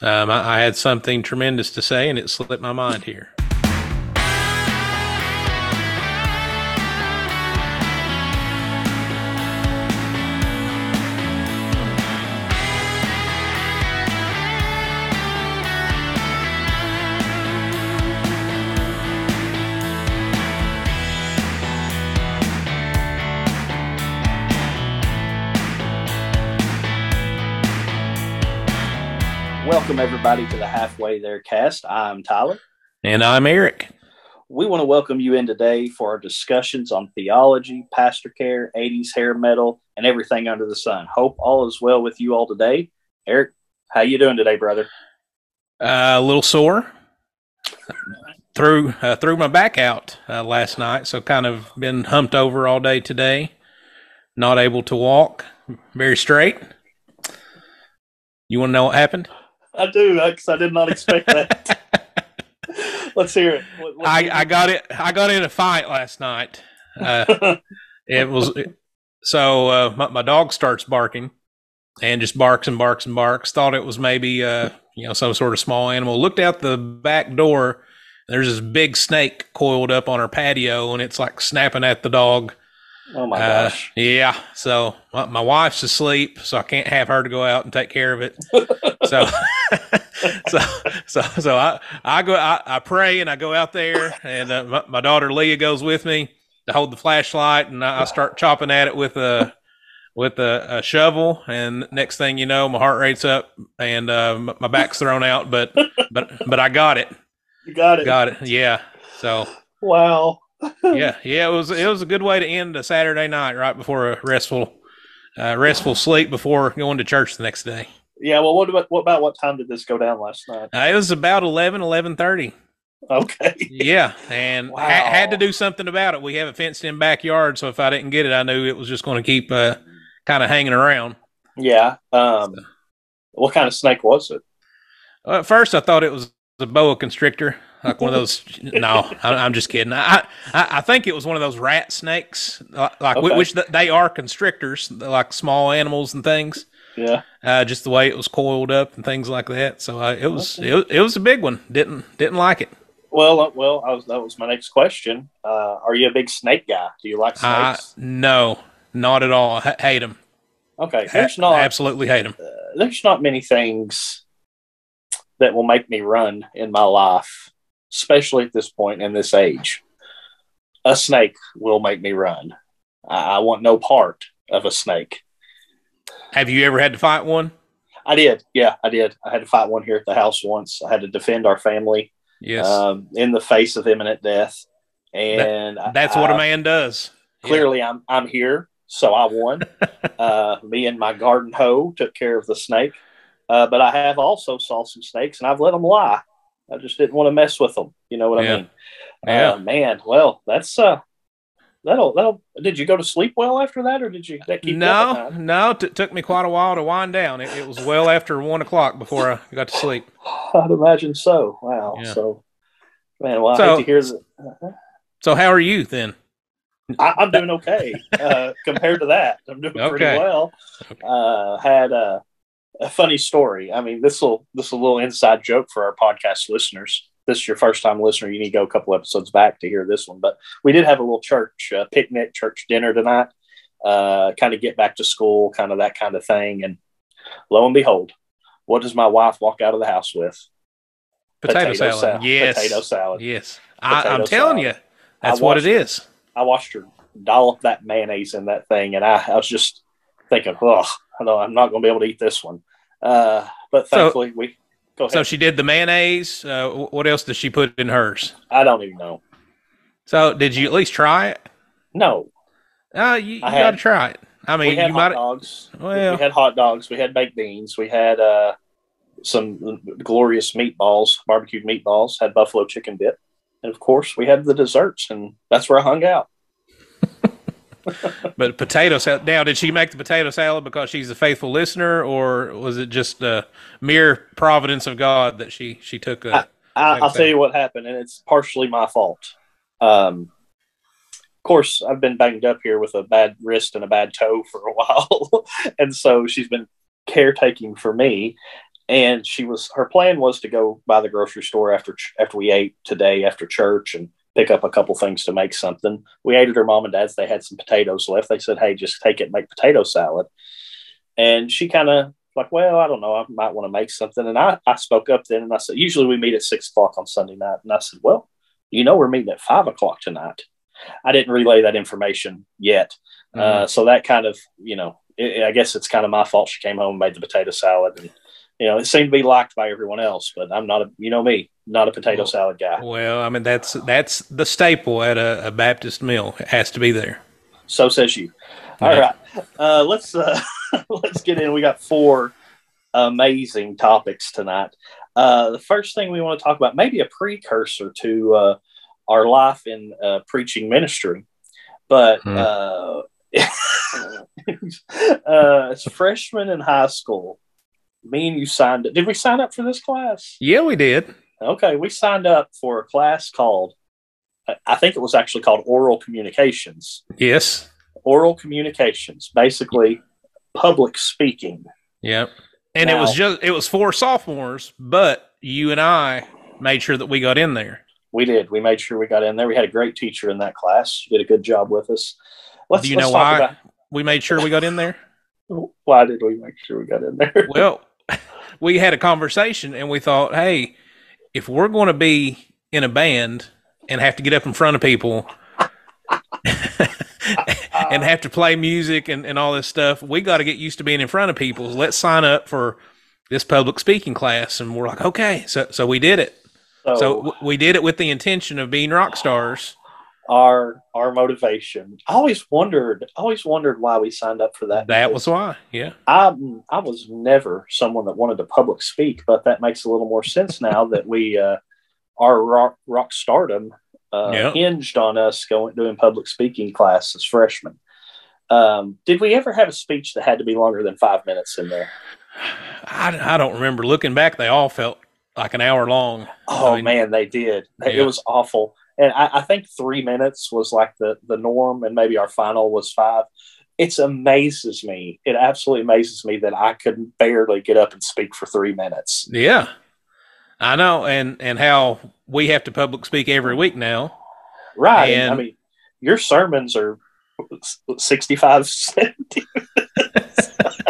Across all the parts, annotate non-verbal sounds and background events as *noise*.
Um, I, I had something tremendous to say, and it slipped my mind here. Everybody, to the Halfway There cast. I'm Tyler. And I'm Eric. We want to welcome you in today for our discussions on theology, pastor care, 80s hair metal, and everything under the sun. Hope all is well with you all today. Eric, how you doing today, brother? Uh, a little sore. threw uh, threw my back out uh, last night, so kind of been humped over all day today. Not able to walk very straight. You want to know what happened? I do, because I did not expect that. *laughs* Let's hear it. What- what- I, I got it. I got in a fight last night. Uh, *laughs* it was so uh, my, my dog starts barking and just barks and barks and barks. Thought it was maybe uh, you know some sort of small animal. Looked out the back door. There's this big snake coiled up on our patio, and it's like snapping at the dog. Oh my Uh, gosh. yeah. So my, my wife's asleep, so I can't have her to go out and take care of it. *laughs* so, *laughs* so, so, so I, I go, I, I pray and I go out there, and uh, my, my daughter Leah goes with me to hold the flashlight, and I, I start chopping at it with a, with a, a shovel, and next thing you know, my heart rate's up and uh, my back's thrown out, but, but, but I got it, You got it. got it. Yeah. So Wow. Yeah, yeah, it was it was a good way to end a Saturday night right before a restful uh, restful sleep before going to church the next day. Yeah, well, what about, what about what time did this go down last night? Uh, it was about 11, 11.30. Okay. Yeah, and Wow. ha- had to do something about it. We have a fenced in backyard, so if I didn't get it, I knew it was just going to keep uh, kind of hanging around. Yeah. Um, what kind of snake was it? Well, at first, I thought it was a boa constrictor, like one of those. *laughs* no, I, I'm just kidding. I, I I think it was one of those rat snakes, uh, like Okay. which they are constrictors, like small animals and things. Yeah. uh, just the way it was coiled up and things like that. So uh, it was Okay. it, it was a big one. Didn't didn't like it. Well, uh, well, I was, that was my next question. Uh, are you a big snake guy? Do you like Uh, snakes? no, not at all. I hate them. okay, there's not absolutely hate them. there's not many things that will make me run in my life, especially at this point in this age. A snake will make me run. I, I want no part of a snake. Have you ever had to fight one? I did, yeah, I did. I had to fight one here at the house once. I had to defend our family Yes, um, in the face of imminent death, and I- that's what a man does. Yeah. clearly I'm I'm here, so I won. *laughs* uh, me and my garden hoe took care of the snake, uh, but I have also saw some snakes and I've let them lie. I just didn't want to mess with them. You know what Yeah. I mean? Yeah. Uh, man. Well, that's uh, that'll that'll. Did you go to sleep well after that, or did you that keep no, no. T- took me quite a while to wind down. It, it was well after one o'clock before I got to sleep. *sighs* I'd imagine so. Wow. Yeah. So, man, well, I So- hate to hear that. So how are you then? I, I'm doing okay uh, compared to that. I'm doing pretty well. Okay. Uh, had a, a funny story. I mean, this will this is a little inside joke for our podcast listeners. This is your first time listener. You need to go a couple episodes back to hear this one. But we did have a little church uh, picnic, church dinner tonight. Uh, kind of get back to school, kind of that kind of thing. And lo and behold, what does my wife walk out of the house with? Potato, salad. salad. Yes. Potato salad. Yes. I, Potato I'm telling you, that's what it is. I watched her dollop that mayonnaise in that thing, and I, I was just thinking, oh, no, I'm not going to be able to eat this one. Uh, but So- thankfully, we go ahead. So she did the mayonnaise. Uh, what else does she put in hers? I don't even know. So did you at least try it? No, Uh, you, you got to try it. I mean, we had you hot dogs. Well, we had hot dogs. We had baked beans. We had uh, some glorious meatballs, barbecued meatballs. Had buffalo chicken dip, and of course, we had the desserts, and that's where I hung out. *laughs* but potato salad. Now, did she make the potato salad because she's a faithful listener, or was it just a mere providence of God that she she took a? I, I'll tell you what happened, and it's partially my fault. Um, of course, I've been banged up here with a bad wrist and a bad toe for a *laughs* while, and so she's been caretaking for me. and she was her plan was to go by the grocery store after after we ate today after church and pick up a couple things to make something. We ate at her mom and dad's. They had some potatoes left. They said, "Hey, just take it make potato salad." And she kind of like, "Well, I don't know. I might want to make something." And I I spoke up then and I said, "Usually we meet at six o'clock on Sunday night." And I said, "Well, you know, we're meeting at five o'clock tonight." I didn't relay that information yet, mm-hmm. uh, so that kind of you know, it, I guess it's kind of my fault. She came home and made the potato salad and you know, it seemed to be liked by everyone else, but I'm not a, you know me, not a potato salad guy. Well, I mean, that's, that's the staple at a, a Baptist meal. It has to be there. So says you. All yeah. right. Uh, let's, uh, *laughs* let's get in. We got four amazing topics tonight. Uh, the first thing we want to talk about, maybe a precursor to, uh, our life in, uh, preaching ministry, but, hmm. uh, *laughs* uh, as freshmen in high school, me and you signed Did we sign up for this class? Yeah, we did. Okay, we signed up for a class called, I think it was actually called Oral Communications. Yes. Oral Communications, basically public speaking. Yep. And now, it was just, it was for sophomores, but you and I made sure that we got in there. We did. We made sure we got in there. We had a great teacher in that class. She did a good job with us. Let's, Do you know why about, we made sure we got in there? *laughs* Why did we make sure we got in there? well, *laughs* we had a conversation and we thought, hey, if we're going to be in a band and have to get up in front of people *laughs* and have to play music and, and all this stuff, we got to get used to being in front of people. So Let's sign up for this public speaking class. And we're like, okay. So, so we did it. So, so we did it with the intention of being rock stars our our motivation. I always wondered, I always wondered why we signed up for that. That was why, yeah. I I was never someone that wanted to public speak, but that makes a little more sense *laughs* now that we uh, our rock, rock stardom uh, yep. hinged on us going doing public speaking class as freshmen. Um, did we ever have a speech that had to be longer than five minutes in there? I, I don't remember. Looking back, they all felt like an hour long. Oh I mean, man, they did. Yeah. It was awful and I, I, think three minutes was like the the norm, and maybe our final was five. It amazes me. It absolutely amazes me that I could barely get up and speak for three minutes. Yeah, I know, and and how we have to public speak every week now. Right. And, I mean, your sermons are 65, 70 *laughs*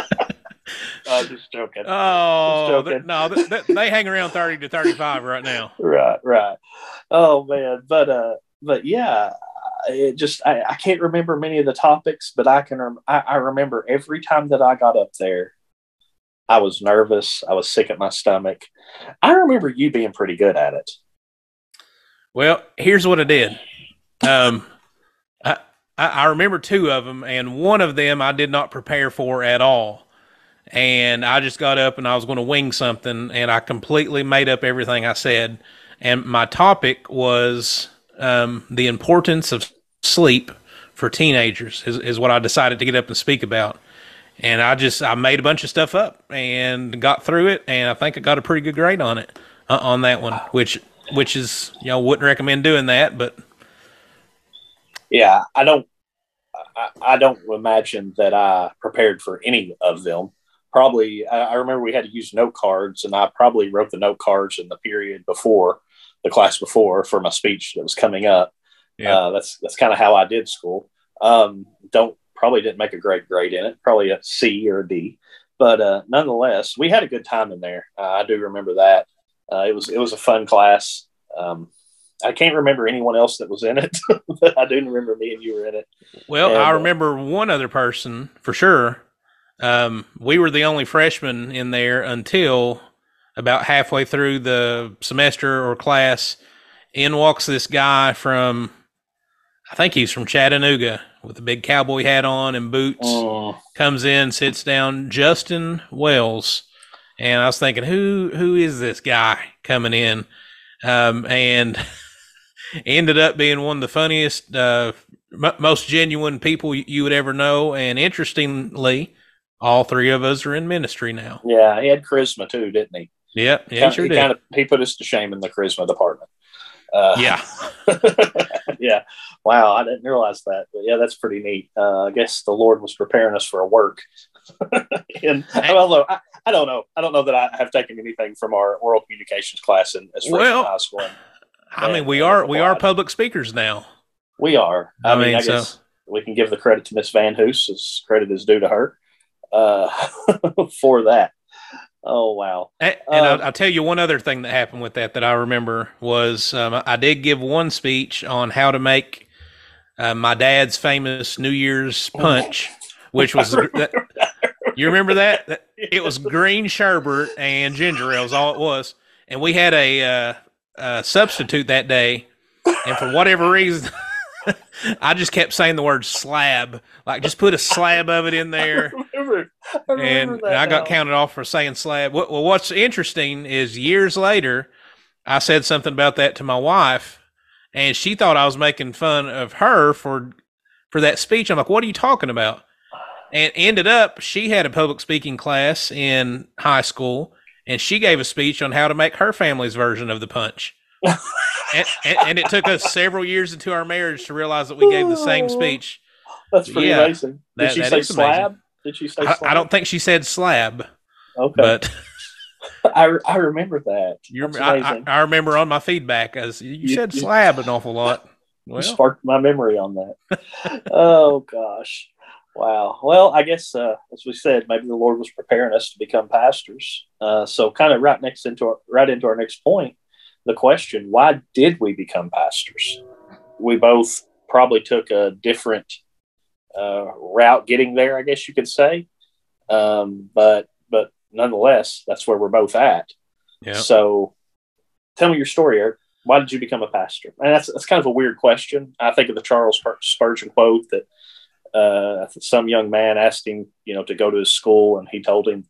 I'm just joking. Oh, just joking. no, they, they hang around 30 to 35 right now. *laughs* Right, right. Oh, man. But, uh, but yeah, it just, I, I can't remember many of the topics, but I can, rem- I, I remember every time that I got up there, I was nervous. I was sick at my stomach. I remember you being pretty good at it. Well, here's what I did. Um, I, I remember two of them, and one of them I did not prepare for at all and I just got up and I was going to wing something, and I completely made up everything I said. And my topic was um, the importance of sleep for teenagers is, is what I decided to get up and speak about. And I just I made a bunch of stuff up and got through it, and I think I got a pretty good grade on it uh, on that one, which which is you know wouldn't recommend doing that, but yeah, I don't I, I don't imagine that I prepared for any of them probably I, remember we had to use note cards and I probably wrote the note cards in the period before the class before for my speech that was coming up. Yeah. Uh, that's that's kind of how I did school. Um, don't probably didn't make a great grade in it, probably a C or a D, but uh, nonetheless, we had a good time in there. Uh, I do remember that. Uh, it was it was a fun class. Um, I can't remember anyone else that was in it, *laughs* but I do remember me and you were in it. Well, and, I uh, remember one other person for sure um, we were the only freshmen in there until about halfway through the semester or class. In walks this guy from, I think he's from Chattanooga with a big cowboy hat on and boots. Oh. Comes in, sits down, Justin Wells. And I was thinking, who who is this guy coming in? Um, and *laughs* ended up being one of the funniest, uh, m- most genuine people you would ever know. And interestingly, all three of us are in ministry now. Yeah, he had charisma too, didn't he? Yeah, yeah, he, sure he did. Kind of, he put us to shame in the charisma department. Uh, yeah, *laughs* yeah. Wow, I didn't realize that, but yeah, that's pretty neat. Uh, I guess the Lord was preparing us for a work. *laughs* and although I, I, don't know, I don't know that I have taken anything from our oral communications class in as well, high school. And, I mean, we are we are public speakers now. We are. I, I mean, mean, I guess so. we can give the credit to Miss Van Hoos, as credit is due to her uh, *laughs* for that. Oh wow! And, and um, I'll, I'll, tell you one other thing that happened with that that I remember was um, I did give one speech on how to make uh, my dad's famous New Year's punch, which was *laughs* that, you remember that? It was green sherbet and ginger ale is all it was, and we had a, uh, a substitute that day, and for whatever reason. *laughs* I just kept saying the word slab, like just put a slab of it in there. Remember, I remember and, I got now. counted off for saying slab. Well, what's interesting is years later, I said something about that to my wife, and she thought I was making fun of her for for that speech. I'm like, "What are you talking about?" And ended up, she had a public speaking class in high school, and she gave a speech on how to make her family's version of the punch *laughs* and, and, and, it took us several years into our marriage to realize that we gave the same oh, speech. That's pretty yeah, amazing. Did that, she that say slab? Amazing. Did she say slab? I, I, don't think she said slab. Okay. But *laughs* *laughs* I, I remember that. I, I, remember on my feedback as you, you said you, slab an awful lot. *laughs* Well. sparked my memory on that. oh gosh. Wow. Well, I guess uh, as we said, maybe the Lord was preparing us to become pastors. Uh, so, kind of right next into our, right into our next point the question why did we become pastors? We both probably took a different uh, route getting there, I guess you could say. Um, but but nonetheless, that's where we're both at. Yeah. So tell me your story, Eric. Why did you become a pastor? And that's that's kind of a weird question. I think of the Charles Spurgeon quote that uh, some young man asked him, you know, to go to his school, and he told him,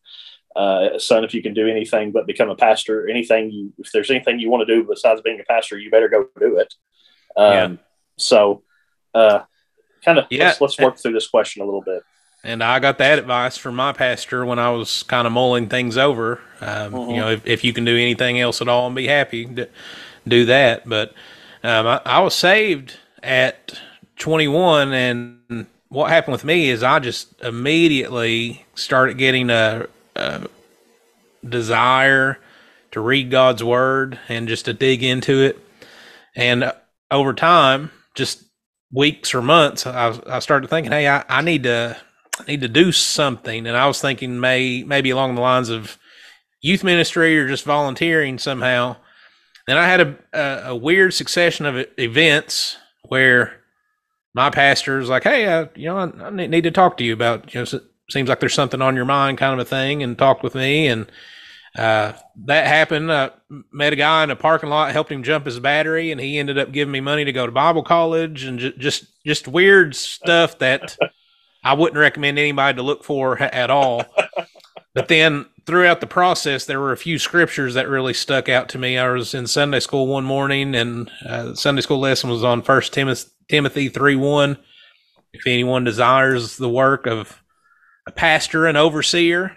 uh, son, if you can do anything but become a pastor, anything you, if there's anything you want to do besides being a pastor, you better go do it. Um, yeah. So, uh, kind of, yeah. let's, let's work through this question a little bit. And I got that advice from my pastor when I was kind of mulling things over. Um, mm-hmm. You know, if, if you can do anything else at all and be happy, do that. But um, I, I was saved at 21, and what happened with me is I just immediately started getting a uh, desire to read God's word and just to dig into it. And over time, just weeks or months, I, I started thinking, hey, I, I need to I need to do something. And I was thinking may maybe along the lines of youth ministry or just volunteering somehow. Then I had a, a, a weird succession of events where my pastor was like, "Hey, uh, you know, I, I, need to talk to you about you know seems like there's something on your mind kind of a thing and talked with me and uh, that happened uh, met a guy in a parking lot helped him jump his battery and he ended up giving me money to go to bible college and ju- just just weird stuff that i wouldn't recommend anybody to look for at all but then throughout the process there were a few scriptures that really stuck out to me i was in sunday school one morning and uh, sunday school lesson was on first timothy, timothy 3 1 if anyone desires the work of a pastor and overseer.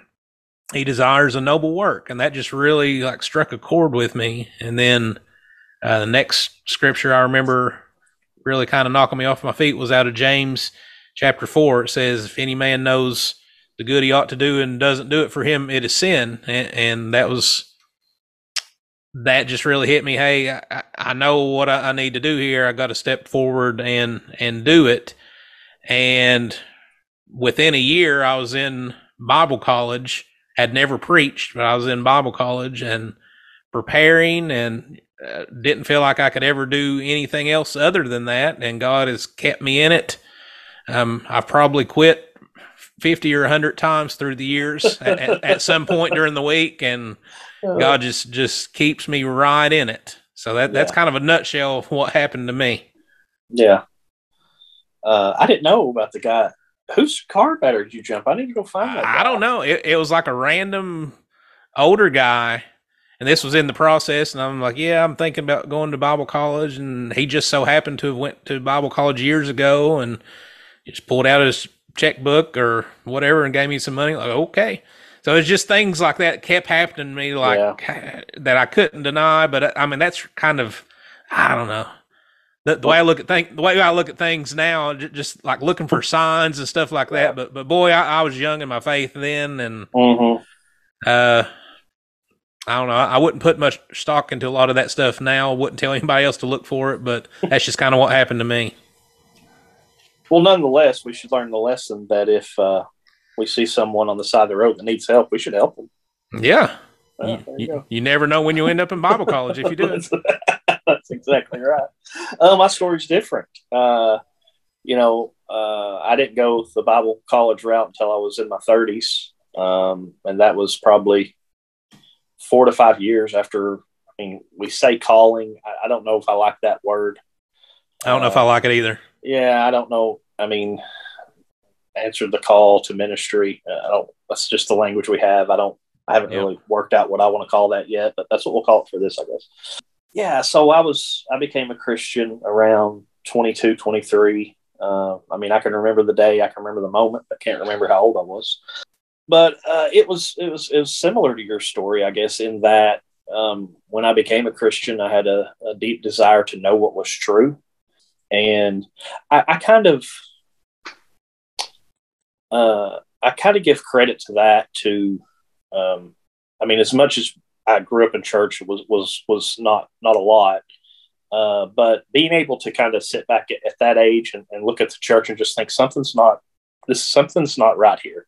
He desires a noble work, and that just really like struck a chord with me. And then uh, the next scripture I remember really kind of knocking me off my feet was out of James chapter four. It says, "If any man knows the good he ought to do and doesn't do it for him, it is sin." And, and that was that just really hit me. Hey, I, I know what I, I need to do here. I got to step forward and and do it. And within a year, I was in Bible college. Had never preached, but I was in Bible college and preparing, and uh, didn't feel like I could ever do anything else other than that. And God has kept me in it. Um, I've probably quit fifty or hundred times through the years *laughs* at, at, at, some point during the week, and. God just just keeps me right in it. So that that's kind of a nutshell of what happened to me. Yeah. Uh, I didn't know about the guy whose car battery did you jump? I need to go find that. I don't know. It, it was like a random older guy, and this was in the process. And I'm like, yeah, I'm thinking about going to Bible college, and he just so happened to have went to Bible college years ago, and just pulled out his checkbook or whatever and gave me some money. Like, okay. So it's just things like that kept happening to me, like yeah. that I couldn't deny. But uh, I mean, that's kind of, I don't know. The, the way I look at things, the way I look at things now, just like looking for signs and stuff like that. But but boy, I, I was young in my faith then, and mm-hmm. uh, I don't know. I wouldn't put much stock into a lot of that stuff now. Wouldn't tell *laughs* anybody else to look for it, but that's just kind of what happened to me. Well, nonetheless, we should learn the lesson that if uh, we see someone on the side of the road that needs help, we should help them. Yeah. Uh, you, you, you, never know when you end up in Bible college if you do it. *laughs* *laughs* Exactly right. Uh, my story's different. Uh, you know, uh, I didn't go the Bible college route until I was in my 30s. Um, and that was probably four to five years after. I mean, we say calling. I, I don't know if I like that word. I don't know if I like it either. Yeah, I don't know. I mean, answered the call to ministry. Uh, I don't. That's just the language we have. I don't. I haven't really worked out what I want to call that yet, but that's what we'll call it for this, I guess. Yeah. So I was. I became a Christian around 22, 23. Uh, I mean, I can remember the day. I can remember the moment. I can't remember how old I was. But uh, it was it was it was similar to your story, I guess, in that um, when I became a Christian, I had a, a, deep desire to know what was true, and I, I kind of uh, I kind of give credit to that. To, um, I mean, as much as I grew up in church, was was was not not a lot. Uh, but being able to kind of sit back at, at that age and, and, look at the church and just think something's not this something's not right here.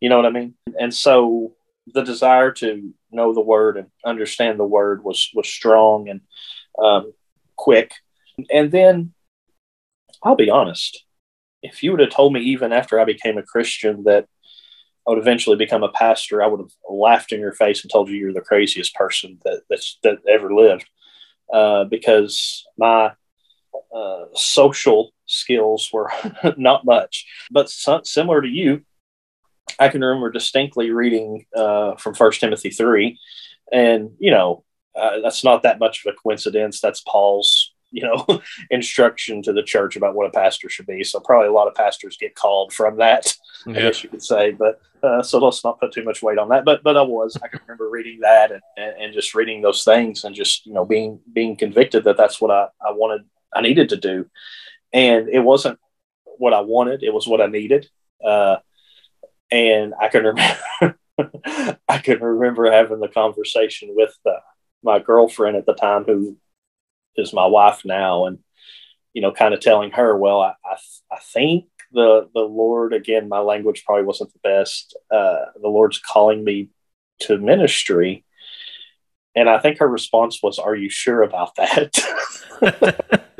You know what I mean? And so the desire to know the word and understand the word was was strong and um, quick. And then I'll be honest, if you would have told me even after I became a Christian that I would eventually become a pastor, I would have laughed in your face and told you you're the craziest person that that's, that ever lived, uh, because my uh, social skills were *laughs* not much. But similar to you, I can remember distinctly reading uh, from First Timothy three, and you know uh, that's not that much of a coincidence. That's Paul's you know *laughs* instruction to the church about what a pastor should be. So probably a lot of pastors get called from that. Yeah. I guess you could say, but uh, so let's not put too much weight on that. But but I was I can remember reading that and, and, just reading those things and just you know being being convicted that that's what I I wanted I needed to do, and it wasn't what I wanted. It was what I needed. Uh, and I can remember *laughs* I can remember having the conversation with uh, my girlfriend at the time who is my wife now, and you know, kind of telling her, well, I, I, I think the the Lord again, my language probably wasn't the best. Uh, the Lord's calling me to ministry, and I think her response was, "Are you sure about that?" *laughs*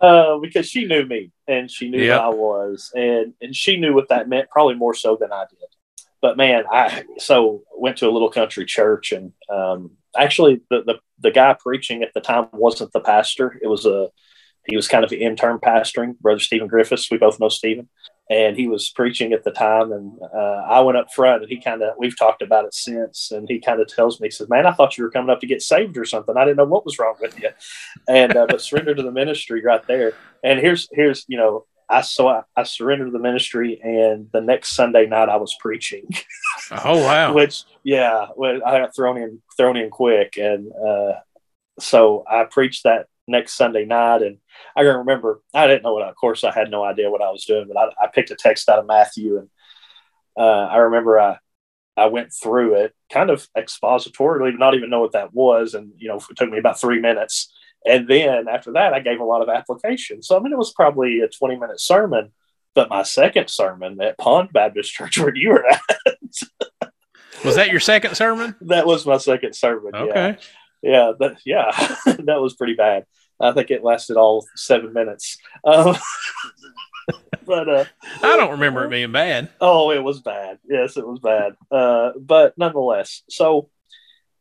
uh, because she knew me and she knew yep. who I was, and and she knew what that meant, probably more so than I did. But man, I so went to a little country church, and um, actually the, the the guy preaching at the time wasn't the pastor. It was a he was kind of the intern pastoring, Brother Stephen Griffiths. We both know Stephen, and he was preaching at the time. And uh, I went up front, and he kind of we've talked about it since. And he kind of tells me, he says, "Man, I thought you were coming up to get saved or something. I didn't know what was wrong with you." And uh, but surrender to the ministry right there. And here's here's you know I so I, surrendered the ministry, and the next Sunday night I was preaching. Oh wow! *laughs* Which yeah, well, I got thrown in thrown in quick, and uh, so I preached that next Sunday night, and I can remember I didn't know what. Of course, I had no idea what I was doing, but I, I picked a text out of Matthew, and uh, I remember I I went through it kind of expositorily, not even know what that was, and you know it took me about three minutes and then after that, I gave a lot of application. So, I mean, it was probably a 20 minute sermon. But my second sermon at Pond Baptist Church, where you were at, was that your second sermon? That was my second sermon. Okay. Yeah. Yeah. yeah. *laughs* that was pretty bad. I think it lasted all seven minutes. Um, *laughs* but uh, I don't remember it being bad. Oh, it was bad. Yes, it was bad. Uh, but nonetheless, so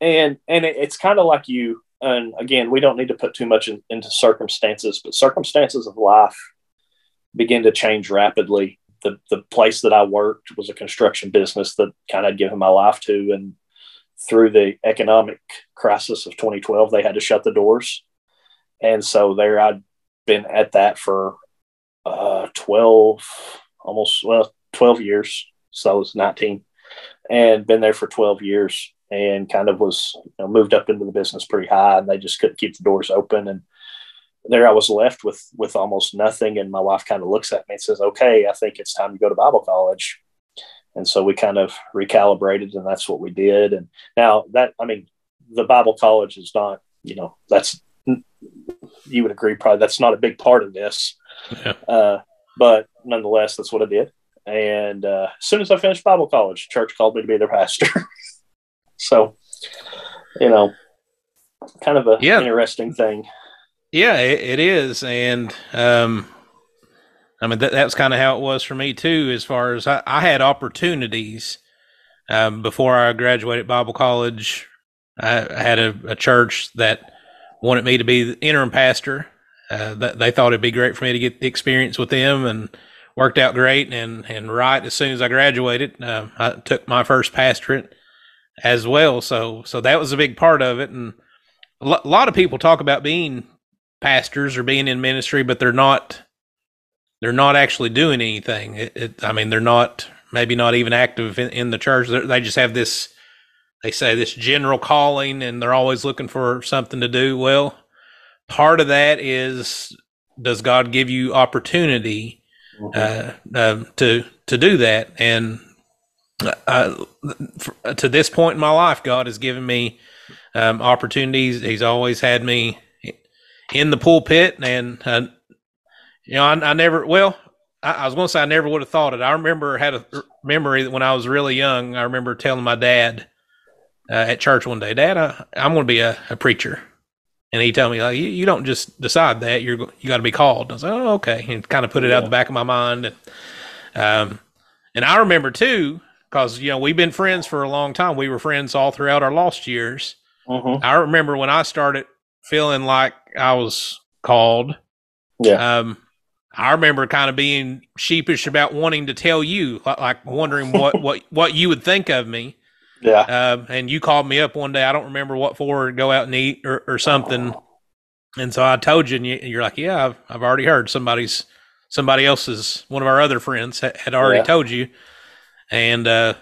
and and it, it's kind of like you and again, we don't need to put too much in, into circumstances, but circumstances of life begin to change rapidly. The, the place that I worked was a construction business that kind of given my life to. And through the economic crisis of 2012, they had to shut the doors. And so there I'd been at that for uh, 12, almost, well, 12 years. So I was 19 and been there for 12 years and kind of was you know, moved up into the business pretty high, and they just couldn't keep the doors open. And there I was left with with almost nothing, and my wife kind of looks at me and says, "Okay, I think it's time to go to Bible college." And so we kind of recalibrated, and that's what we did. And now that I mean, the Bible college is not, you know, that's you would agree probably that's not a big part of this, yeah. uh, but nonetheless, that's what I did. And uh, as soon as I finished Bible college, church called me to be their pastor. *laughs* so, you know, kind of a yeah. interesting thing. Yeah, it, it is, and um, I mean that, that's kind of how it was for me too. As far as I, I had opportunities um, before I graduated Bible college, I, I had a, a, church that wanted me to be the interim pastor. Uh, that they thought it'd be great for me to get the experience with them, and worked out great. And and right as soon as I graduated, uh, I took my first pastorate as well. So so that was a big part of it. And a lot of people talk about being pastors or being in ministry, but they're not they're not actually doing anything. It, it, I mean, they're not maybe not even active in, in the church. They're, they just have this they say this general calling, and they're always looking for something to do. Well, part of that is does God give you opportunity mm-hmm. uh, uh, to to do that? And uh, to this point in my life, God has given me um, opportunities. He's always had me in the pulpit, and uh, you know, I, I never. Well, I, I was going to say I never would have thought it. I remember had a memory that when I was really young. I remember telling my dad uh, at church one day, "Dad, I, am going to be a, a, preacher," and he told me like, "You, you don't just decide that. You're you got to be called." I was like, "Oh, okay," and kind of put it yeah. out the back of my mind. And, um, and I remember too, because you know we've been friends for a long time. We were friends all throughout our lost years. Mm-hmm. I remember when I started feeling like I was called. Yeah. Um, I remember kind of being sheepish about wanting to tell you, like wondering what *laughs* what what you would think of me. Yeah. Um, and you called me up one day. I don't remember what for. Go out and eat or, or something. And so I told you, and you, are like, "Yeah, I've I've already heard somebody's somebody else's one of our other friends had already yeah. told you." And uh,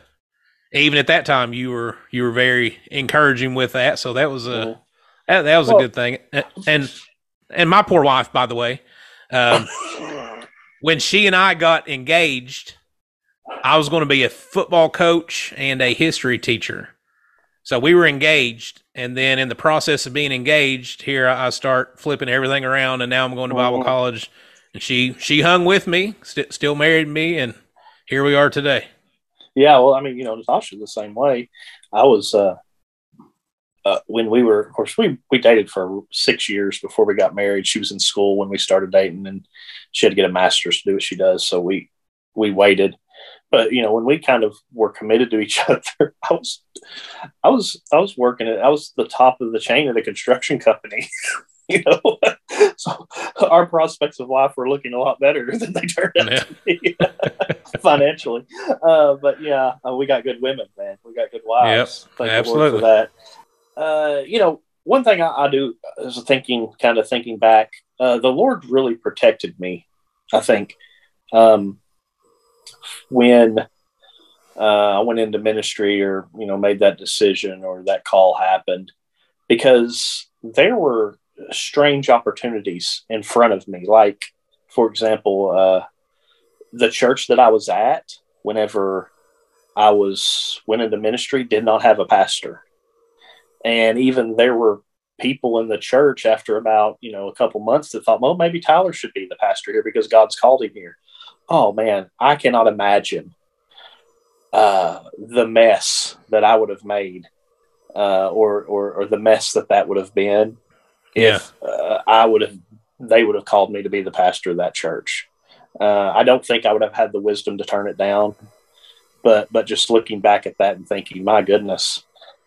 even at that time, you were you were very encouraging with that. So that was a mm-hmm. that, that was well, a good thing. And and my poor wife, by the way, um, *laughs* when she and I got engaged, I was going to be a football coach and a history teacher. So we were engaged, and then in the process of being engaged, here I start flipping everything around, and now I'm going to Bible mm-hmm. college. And she she hung with me, st- still married me, and here we are today. Yeah, well, I mean, you know, Natasha the same way. I was uh, uh, when we were, of course, we we dated for six years before we got married. She was in school when we started dating, and she had to get a master's to do what she does. So we we waited. But you know, when we kind of were committed to each *laughs* other, I was I was I was working at I was the top of the chain at a construction company. *laughs* you know, *laughs* so our prospects of life were looking a lot better *laughs* than they turned out yeah. to be *laughs* financially. Uh, but yeah, uh, we got good women, man. We got good wives. Yep, Thank absolutely. for that uh, you know, one thing I, I, do is thinking, kind of thinking back, uh, the Lord really protected me. I think um, when uh, I went into ministry, or you know, made that decision, or that call happened, because there were strange opportunities in front of me. Like, for example, uh, the church that I was at, whenever I was went into ministry, did not have a pastor and even there were people in the church after about, you know, a couple months that thought, well, maybe Tyler should be the pastor here because God's called him here. Oh man, I cannot imagine uh, the mess that I would have made, uh, or, or or the mess that that would have been yeah. if uh, I would have they would have called me to be the pastor of that church. Uh, I don't think I would have had the wisdom to turn it down, but but just looking back at that and thinking, my goodness,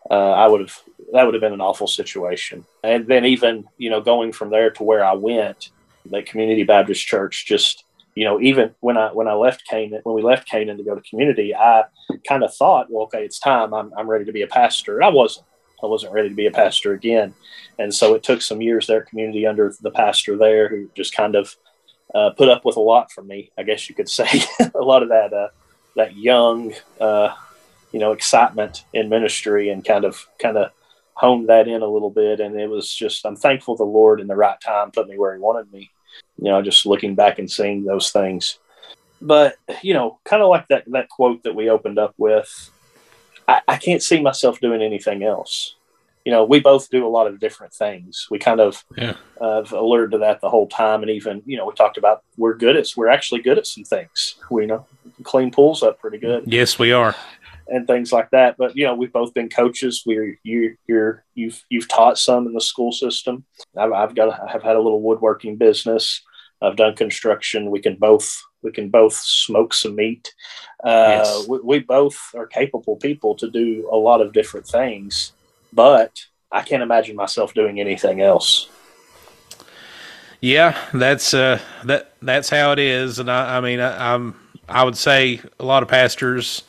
uh, I would have that would have been an awful situation. And then even you know going from there to where I went, that Community Baptist Church, just you know even when I when I left Canaan when we left Canaan to go to Community, I kind of thought, well, okay, it's time. I'm I'm ready to be a pastor. I wasn't. I wasn't ready to be a pastor again, and so it took some years there Community under the pastor there who just kind of uh, put up with a lot from me. I guess you could say *laughs* a lot of that uh, that young. Uh, you know excitement in ministry and kind of kind of honed that in a little bit, and it was just I'm thankful the Lord in the right time put me where He wanted me. You know, just looking back and seeing those things. But you know, kind of like that that quote that we opened up with, I, I can't see myself doing anything else. You know, we both do a lot of different things. We kind of Yeah. uh, have alluded to that the whole time, and even you know, we talked about we're good at we're actually good at some things. We you know clean pools up pretty good Yes, we are. and things like that. But you know, we've both been coaches. We're you you're you've you've taught some in the school system. I've, I've got I've had a little woodworking business. I've done construction. We can both we can both smoke some meat. Uh, Yes. we, we both are capable people to do a lot of different things, but I can't imagine myself doing anything else. Yeah, that's uh, that that's how it is, and I, I mean, I, I'm I would say a lot of pastors,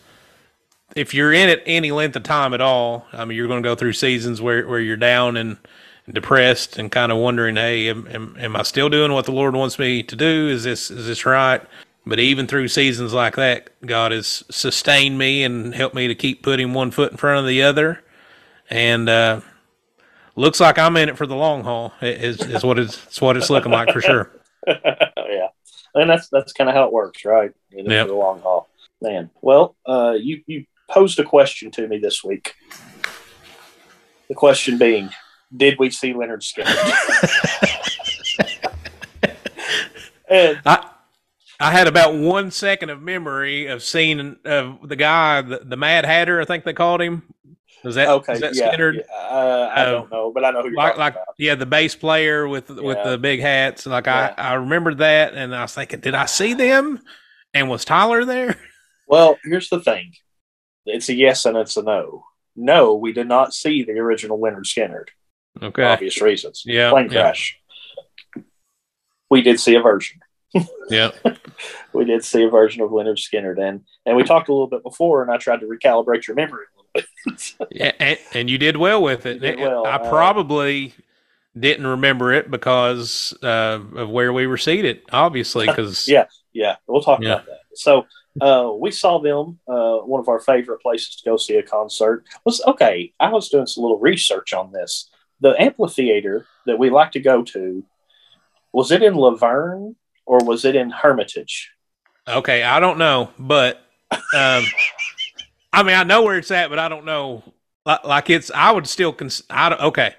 if you're in it any length of time at all, I mean, you're going to go through seasons where where you're down and depressed and kind of wondering, hey, am, am, am I still doing what the Lord wants me to do? Is this is this right? But even through seasons like that, God has sustained me and helped me to keep putting one foot in front of the other, and. uh Looks like I'm in it for the long haul. Is is what it's, it's what it's looking like for sure. *laughs* yeah, and that's that's kind of how it works, right? You know, Yep. the long haul, man. Well, uh, you you posed a question to me this week. The question being, did we see Lynyrd Skynyrd? *laughs* and I I had about one second of memory of seeing of the guy, the, the Mad Hatter, I think they called him. Was that okay, is that yeah, Skynyrd? yeah, uh, I Oh. don't know, but I know who you're Like, talking like about. yeah, the bass player with with the big hats. Like Yeah. I I remembered that, and I was thinking, did I see them? And was Tyler there? Well, here's the thing: it's a yes and it's a no. No, we did not see the original Lynyrd Skynyrd. Okay, obvious reasons. Yeah, plane yeah. crash. We did see a version. *laughs* yeah, *laughs* we did see a version of Lynyrd Skynyrd then, and we talked a little bit before, and I tried to recalibrate your memory a little bit. *laughs* yeah, and, and you did well with it. Did well, I uh, probably didn't remember it because uh, of where we were seated, obviously. Because Yeah. yeah, we'll talk Yeah. about that. So uh, we saw them. Uh, one of our favorite places to go see a concert was okay. I was doing some little research on this. The amphitheater that we like to go to was it in La Vergne or was it in Hermitage? Okay, I don't know, but um, I mean, I know where it's at, but I don't know. Like, like it's, I would still. Cons- I don't, okay,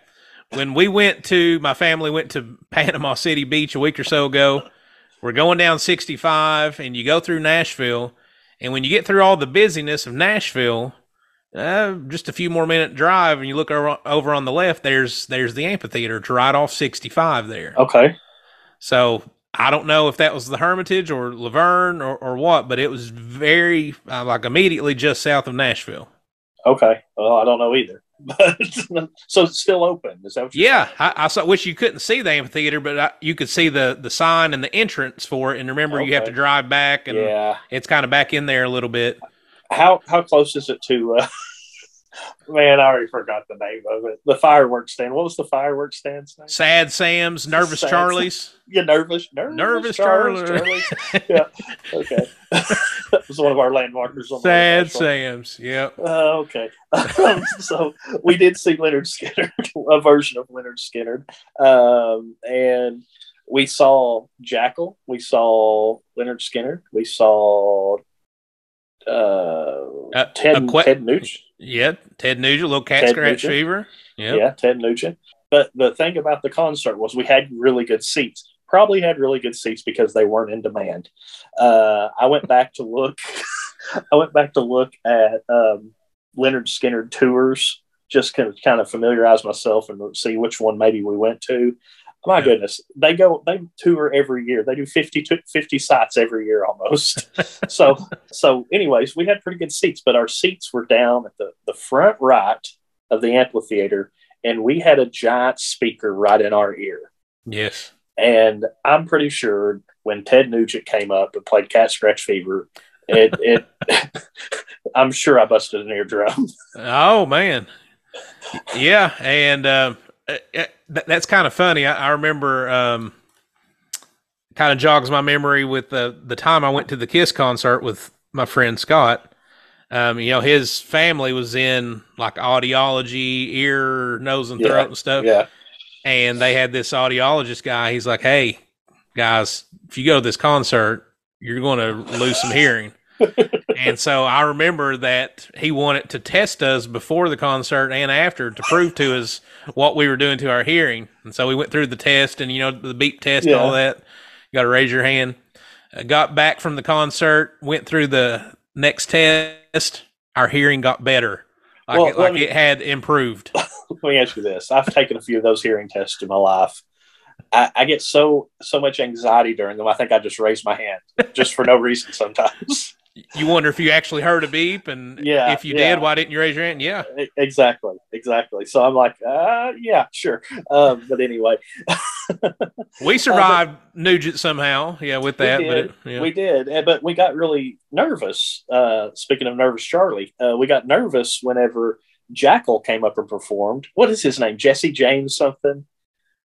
when we went to, my family went to Panama City Beach a week or so ago. We're going down 65, and you go through Nashville, and when you get through all the busyness of Nashville, uh, just a few more minute drive, and you look over, over on the left. There's there's the amphitheater. It's right off 65 there. Okay, So I don't know if that was the Hermitage or La Vergne or, or what, but it was very uh, like immediately just south of Nashville. okay. Well, I don't know either. *laughs* But so it's still open. Is that what Yeah, I, I saw, wish you couldn't see the amphitheater, but I, you could see the the sign and the entrance for it. And remember, you have to drive back, and Yeah. it's kind of back in there a little bit. How how close is it to? Uh, *laughs* man, I already forgot the name of it. The fireworks stand. What was the fireworks stand's name? Sad Sam's, Nervous Sad Charlie's. *laughs* Yeah, nervous, nervous, Nervous Charlie. Charlie's. *laughs* yeah. Okay. that was one of our landmarkers. On Sad Sam's. Yep. Uh, okay. Um, so we did see Lynyrd Skynyrd, a version of Lynyrd Skynyrd. Um, and we saw Jackal. We saw Lynyrd Skynyrd. We saw uh, Uh, Ted, que- Ted Nugent. Yeah, Ted Nugent, little cat Ted scratch Nugent. fever. Yep. Yeah, Ted Nugent. But the thing about the concert was we had really good seats. Probably had really good seats because they weren't in demand. Uh, I went back to look. *laughs* I went back to look at um, Lynyrd Skynyrd tours, just of, kind of familiarize myself and see which one maybe we went to. My Yeah. goodness, they go they tour every year. They do 50, 50 sites every year almost. *laughs* so so anyways, we had pretty good seats, but our seats were down at the, the front right of the amphitheater and we had a giant speaker right in our ear. Yes. And I'm pretty sure when Ted Nugent came up and played Cat Scratch Fever, it, it *laughs* I'm sure I busted an eardrum. Oh man, yeah, and uh, that's kind of funny. I, I remember, um, kind of jogs my memory with the the time I went to the Kiss concert with my friend Scott. Um, you know, his family was in like audiology, ear, nose, and throat Yeah, and stuff. Yeah. And they had this audiologist guy. He's like, "Hey, guys, if you go to this concert, you're going to lose some hearing." And so I remember that he wanted to test us before the concert and after to prove to us what we were doing to our hearing. And so we went through the test and you know the beep test and all that. You got to raise your hand. Uh, got back from the concert, went through the next test. Our hearing got better, like, Well, it, like me- it had improved. *laughs* Let me ask you this: I've taken a few of those hearing tests in my life. I, I get so so much anxiety during them. I think I just raise my hand just for no reason sometimes. You wonder if you actually heard a beep, and Yeah, if you yeah. did, why didn't you raise your hand? Yeah, exactly, exactly. So I'm like, uh, yeah, sure. Um, but anyway, *laughs* we survived Nugent somehow. Yeah, with that, we but did. it, yeah. We did, but we got really nervous. Uh, speaking of nervous, Charlie, uh, we got nervous whenever Jackyl came up and performed. What is his name? Jesse James something?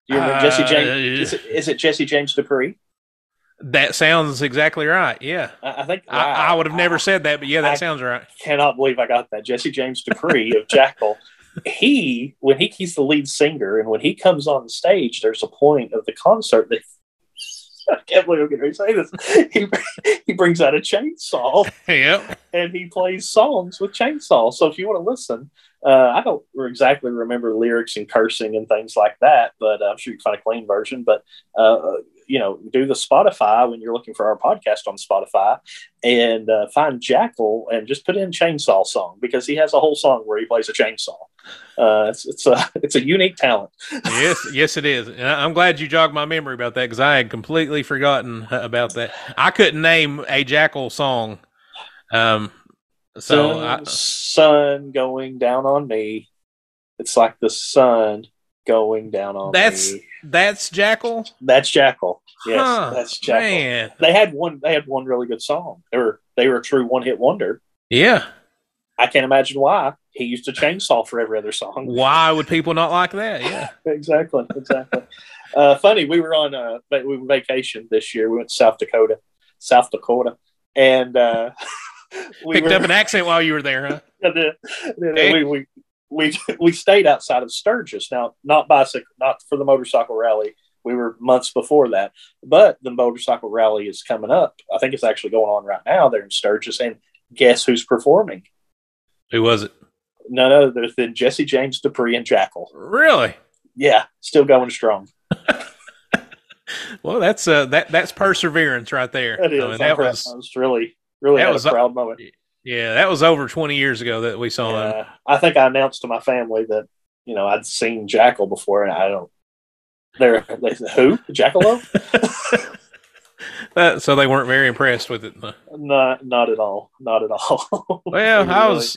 Do you remember Jesse Uh, James? Is it, is it Jesse James Dupree? That sounds exactly right. Yeah. I, I think I, I would have never I said that, but yeah, that sounds right. cannot believe I got that. Jesse James Dupree of *laughs* Jackyl. He, when he he's the lead singer, and when he comes on stage, there's a point of the concert that *laughs* I can't believe I'm going to say this. *laughs* He he brings out a chainsaw yep. and he plays songs with chainsaw. So if you want to listen, uh, I don't exactly remember lyrics and cursing and things like that, but I'm sure you can find a clean version. But uh, you know, do the Spotify when you're looking for our podcast on Spotify, and uh, find Jackyl and just put in chainsaw song because he has a whole song where he plays a chainsaw. Uh, it's it's a *laughs* it's a unique talent. *laughs* yes, yes, it is. And I'm glad you jogged my memory about that because I had completely forgotten about that. I couldn't name a Jackyl song. Um, so sun, I, sun going down on me. It's like the sun going down on That's- me. that's Jackyl. That's Jackyl. Yes, Huh, that's Jackyl. Man, They had one. They had one really good song. They were they were a true one hit wonder. yeah. I can't imagine why he used a chainsaw for every other song. Why would people not like that? Yeah. *laughs* exactly, exactly. uh, funny, we were on uh, va- we were vacation this year. We went to South Dakota, South Dakota, and uh, *laughs* we Picked were, up an accent while you were there, huh? *laughs* and then- and Hey. we, we we we stayed outside of Sturgis. Now, not bicycle, not for the motorcycle rally. We were months before that, but the motorcycle rally is coming up. I think it's actually going on right now there in Sturgis. And guess who's performing? Who was it? None other than Jesse James Dupree and Jackyl. Really? Yeah, still going strong. *laughs* Well, that's uh, that that's perseverance right there. That is. I mean, that was was really, really that was- a proud moment. Yeah, that was over 20 years ago that we saw him. I think I announced to my family that you know I'd seen Jackyl before, and I don't. They're they said, who Jackalope? Uh, *laughs* *laughs* so they weren't very impressed with it. not, not at all. Not at all. *laughs* Well, They I really- was,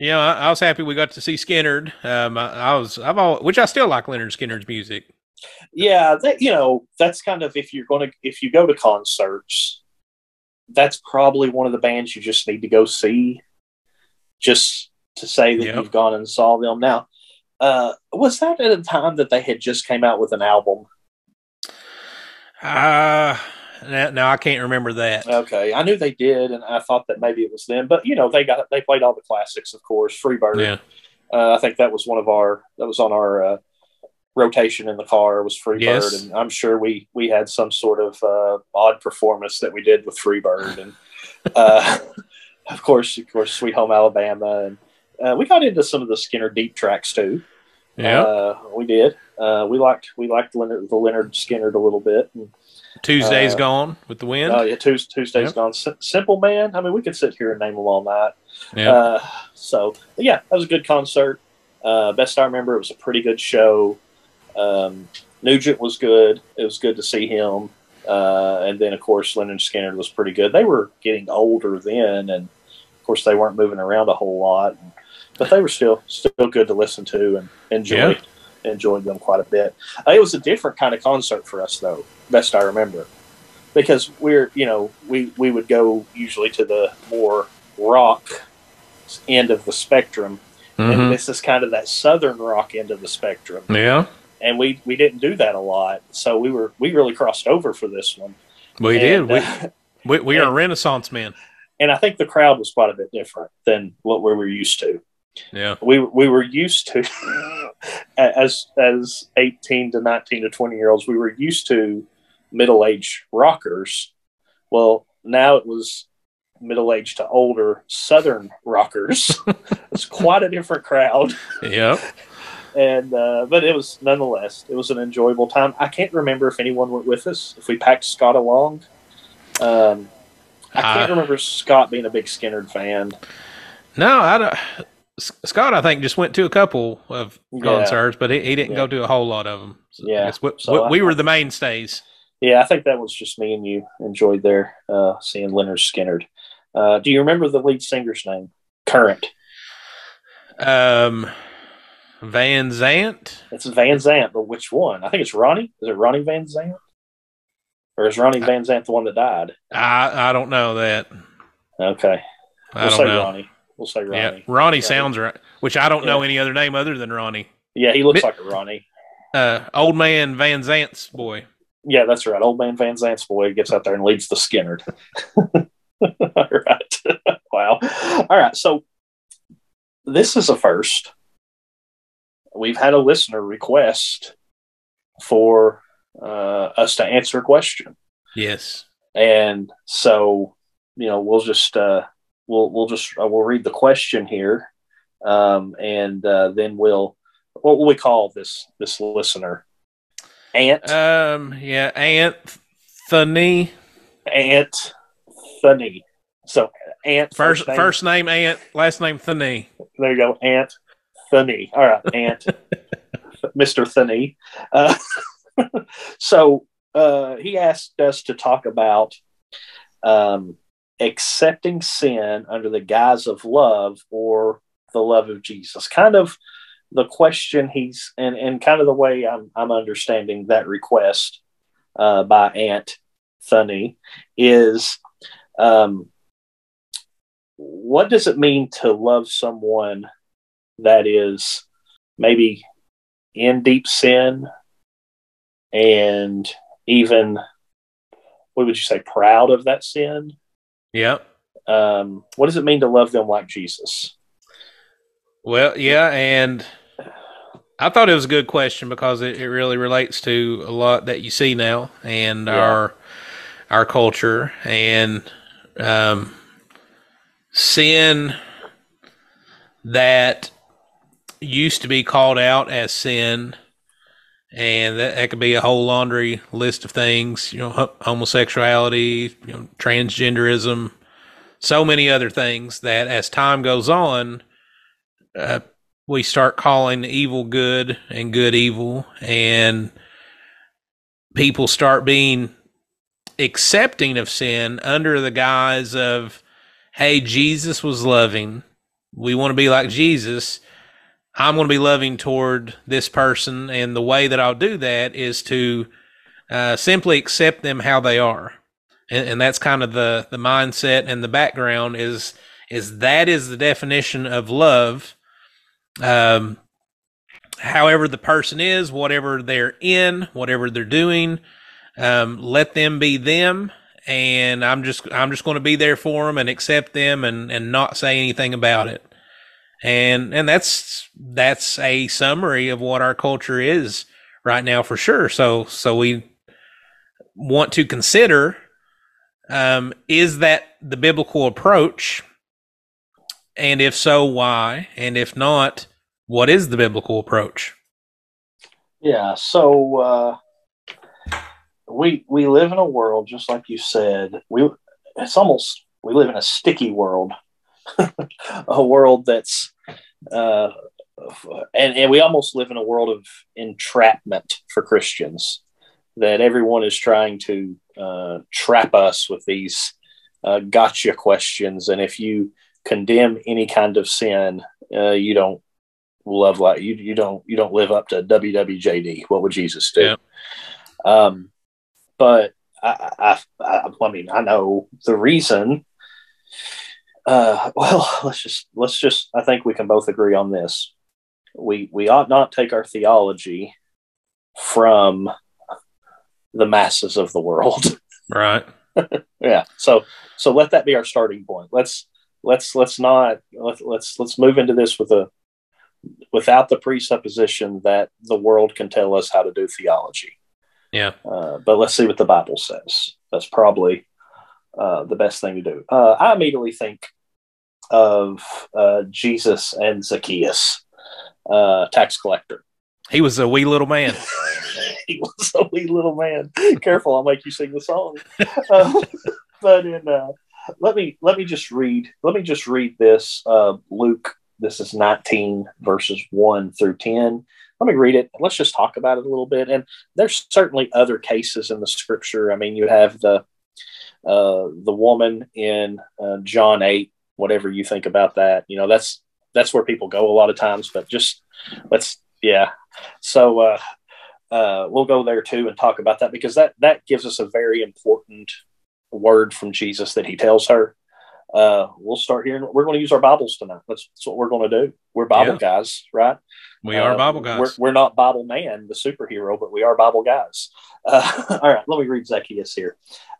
you know, I, I was happy we got to see Skynyrd. Um, I, I was, I've all, which I still like Lynyrd Skynyrd's music. yeah that you know that's kind of if you're going to if you go to concerts that's probably one of the bands you just need to go see just to say that Yep. you've gone and saw them now uh was that at a time that they had just came out with an album Uh, now, now I can't remember that. okay i knew they did and i thought that maybe it was them but you know they got they played all the classics of course freebird yeah, uh, i think that was one of our that was on our uh, rotation in the car was freebird Yes. and i'm sure we we had some sort of uh, odd performance that we did with freebird and *laughs* uh, of course of course sweet home alabama and uh, we got into some of the Skynyrd deep tracks too yeah. uh, we did uh, we liked we liked Lynyrd, the Lynyrd Skynyrd a little bit and, Tuesday's uh, gone with the wind. oh yeah Tues- tuesday's Yep. gone Sim- simple man i mean we could sit here and name them all night yeah, uh, so yeah, that was a good concert. Uh, best I remember, it was a pretty good show. Um, Nugent was good. It was good to see him. Uh, and then of course Lynyrd Skynyrd was pretty good. They were getting older then, and of course they weren't moving around a whole lot, but they were still still good to listen to and enjoy. Enjoyed them quite a bit. Uh, it was a different kind of concert for us though. Best I remember, because we're you know we we would go usually to the more rock end of the spectrum, and Mhm. this is kind of that southern rock end of the spectrum, yeah. And we we didn't do that a lot, so we were we really crossed over for this one. We And, did. We, uh, we, we are and- Renaissance men. and I think the crowd was quite a bit different than what we were used to. Yeah. We we were used to *laughs* as as eighteen to nineteen to twenty year olds, we were used to middle aged rockers. Well, now it was middle aged to older Southern rockers. *laughs* it's quite a different crowd. Yep. And uh, but it was nonetheless it was an enjoyable time. I can't remember if anyone went with us. If we packed Scott along, um, I can't Uh, remember Scott being a big Skynyrd fan. No, I don't. Scott, I think, just went to a couple of Yeah. concerts, but he, he didn't Yeah. go to a whole lot of them. So Yeah. we, So we, we were the mainstays. Yeah, I think that was just me and you enjoyed there uh, seeing Lynyrd Skynyrd. Uh, do you remember the lead singer's name? Current. Um, Van Zant. It's Van Zant, but which one? I think it's Ronnie. Is it Ronnie Van Zant? Or is Ronnie Van Zant the one that died? I I don't know that. Okay. I We'll don't say know. Ronnie. We'll say Ronnie. Yeah, Ronnie. Ronnie sounds right. Which I don't know any other name other than Ronnie. Yeah, he looks Mi- like a Ronnie. Uh, old man Van Zant's boy. Yeah, that's right. Old man Van Zant's boy gets out there and leads the Skynyrd. *laughs* All right. *laughs* wow. All right. So this is a first. We've had a listener request for uh, us to answer a question, Yes. and so you know we'll just uh, we'll we'll just uh, we'll read the question here, um, and uh, then we'll what will we call this this listener? Aunt. Um. Yeah. Anthony. Aunt Thunny. So Aunt First name- first name Ant. Last name Thunny. There you go, Aunt Thunny. All right, Aunt *laughs* Mister Thunny. Uh, *laughs* so uh, he asked us to talk about um, accepting sin under the guise of love or the love of Jesus. Kind of the question he's and and kind of the way I'm I'm understanding that request uh, by Aunt Thunny is um, what does it mean to love someone that is maybe in deep sin and even what would you say proud of that sin Yep. um, what does it mean to love them like jesus Well, yeah, and I thought it was a good question because it, it really relates to a lot that you see now and Yeah. our our culture and um, sin that used to be called out as sin, and that, that could be a whole laundry list of things. You know, ho- homosexuality, you know, transgenderism, so many other things that as time goes on uh, we start calling evil good and good evil, and people start being accepting of sin under the guise of, hey, Jesus was loving. We want to be like Jesus. I'm going to be loving toward this person, and the way that I'll do that is to uh, simply accept them how they are, and, and that's kind of the the mindset and the background is is that is the definition of love. Um, however the person is, whatever they're in, whatever they're doing, um, let them be them, and I'm just I'm just going to be there for them and accept them and and not say anything about it. And and that's that's a summary of what our culture is right now for sure. So so we want to consider um, is that the biblical approach and if so, why? And if not, what is the biblical approach? yeah so uh, we we live in a world just like you said we it's almost we live in a sticky world *laughs* a world that's uh, and, and we almost live in a world of entrapment for christians that everyone is trying to uh, trap us with these uh, gotcha questions. And if you condemn any kind of sin uh, you don't love like you you don't you don't live up to wwjd what would jesus do? Yep. um but I, I i i mean i know the reason uh *laughs* well let's just let's just i think we can both agree on this we we ought not take our theology from the masses of the world *laughs* Right. Yeah. So so let that be our starting point. Let's let's let's not let's let's let's move into this with a without the presupposition that the world can tell us how to do theology. Yeah. Uh, but let's see what the Bible says. That's probably uh, the best thing to do. Uh, I immediately think of uh, Jesus and Zacchaeus, uh, tax collector. He was a wee little man. *laughs* he was a wee little man. Careful, I'll make you sing the song. *laughs* Uh, but in let me let me just read let me just read this Luke this is 19 verses 1 through 10. Let me read it. Let's just talk about it a little bit. And there's certainly other cases in the scripture. I mean, you have the uh, the woman in uh, John 8, whatever you think about that. You know, that's that's where people go a lot of times, but just let's yeah. So uh, uh, we'll go there too and talk about that because that that gives us a very important word from Jesus that he tells her uh, we'll start here. We're going to use our Bibles tonight. That's, that's what we're going to do. We're Bible yeah. guys, right? We are uh, Bible guys. We're, we're, not Bible man, the superhero, but we are Bible guys. Uh, *laughs* all right, let me read Zacchaeus here.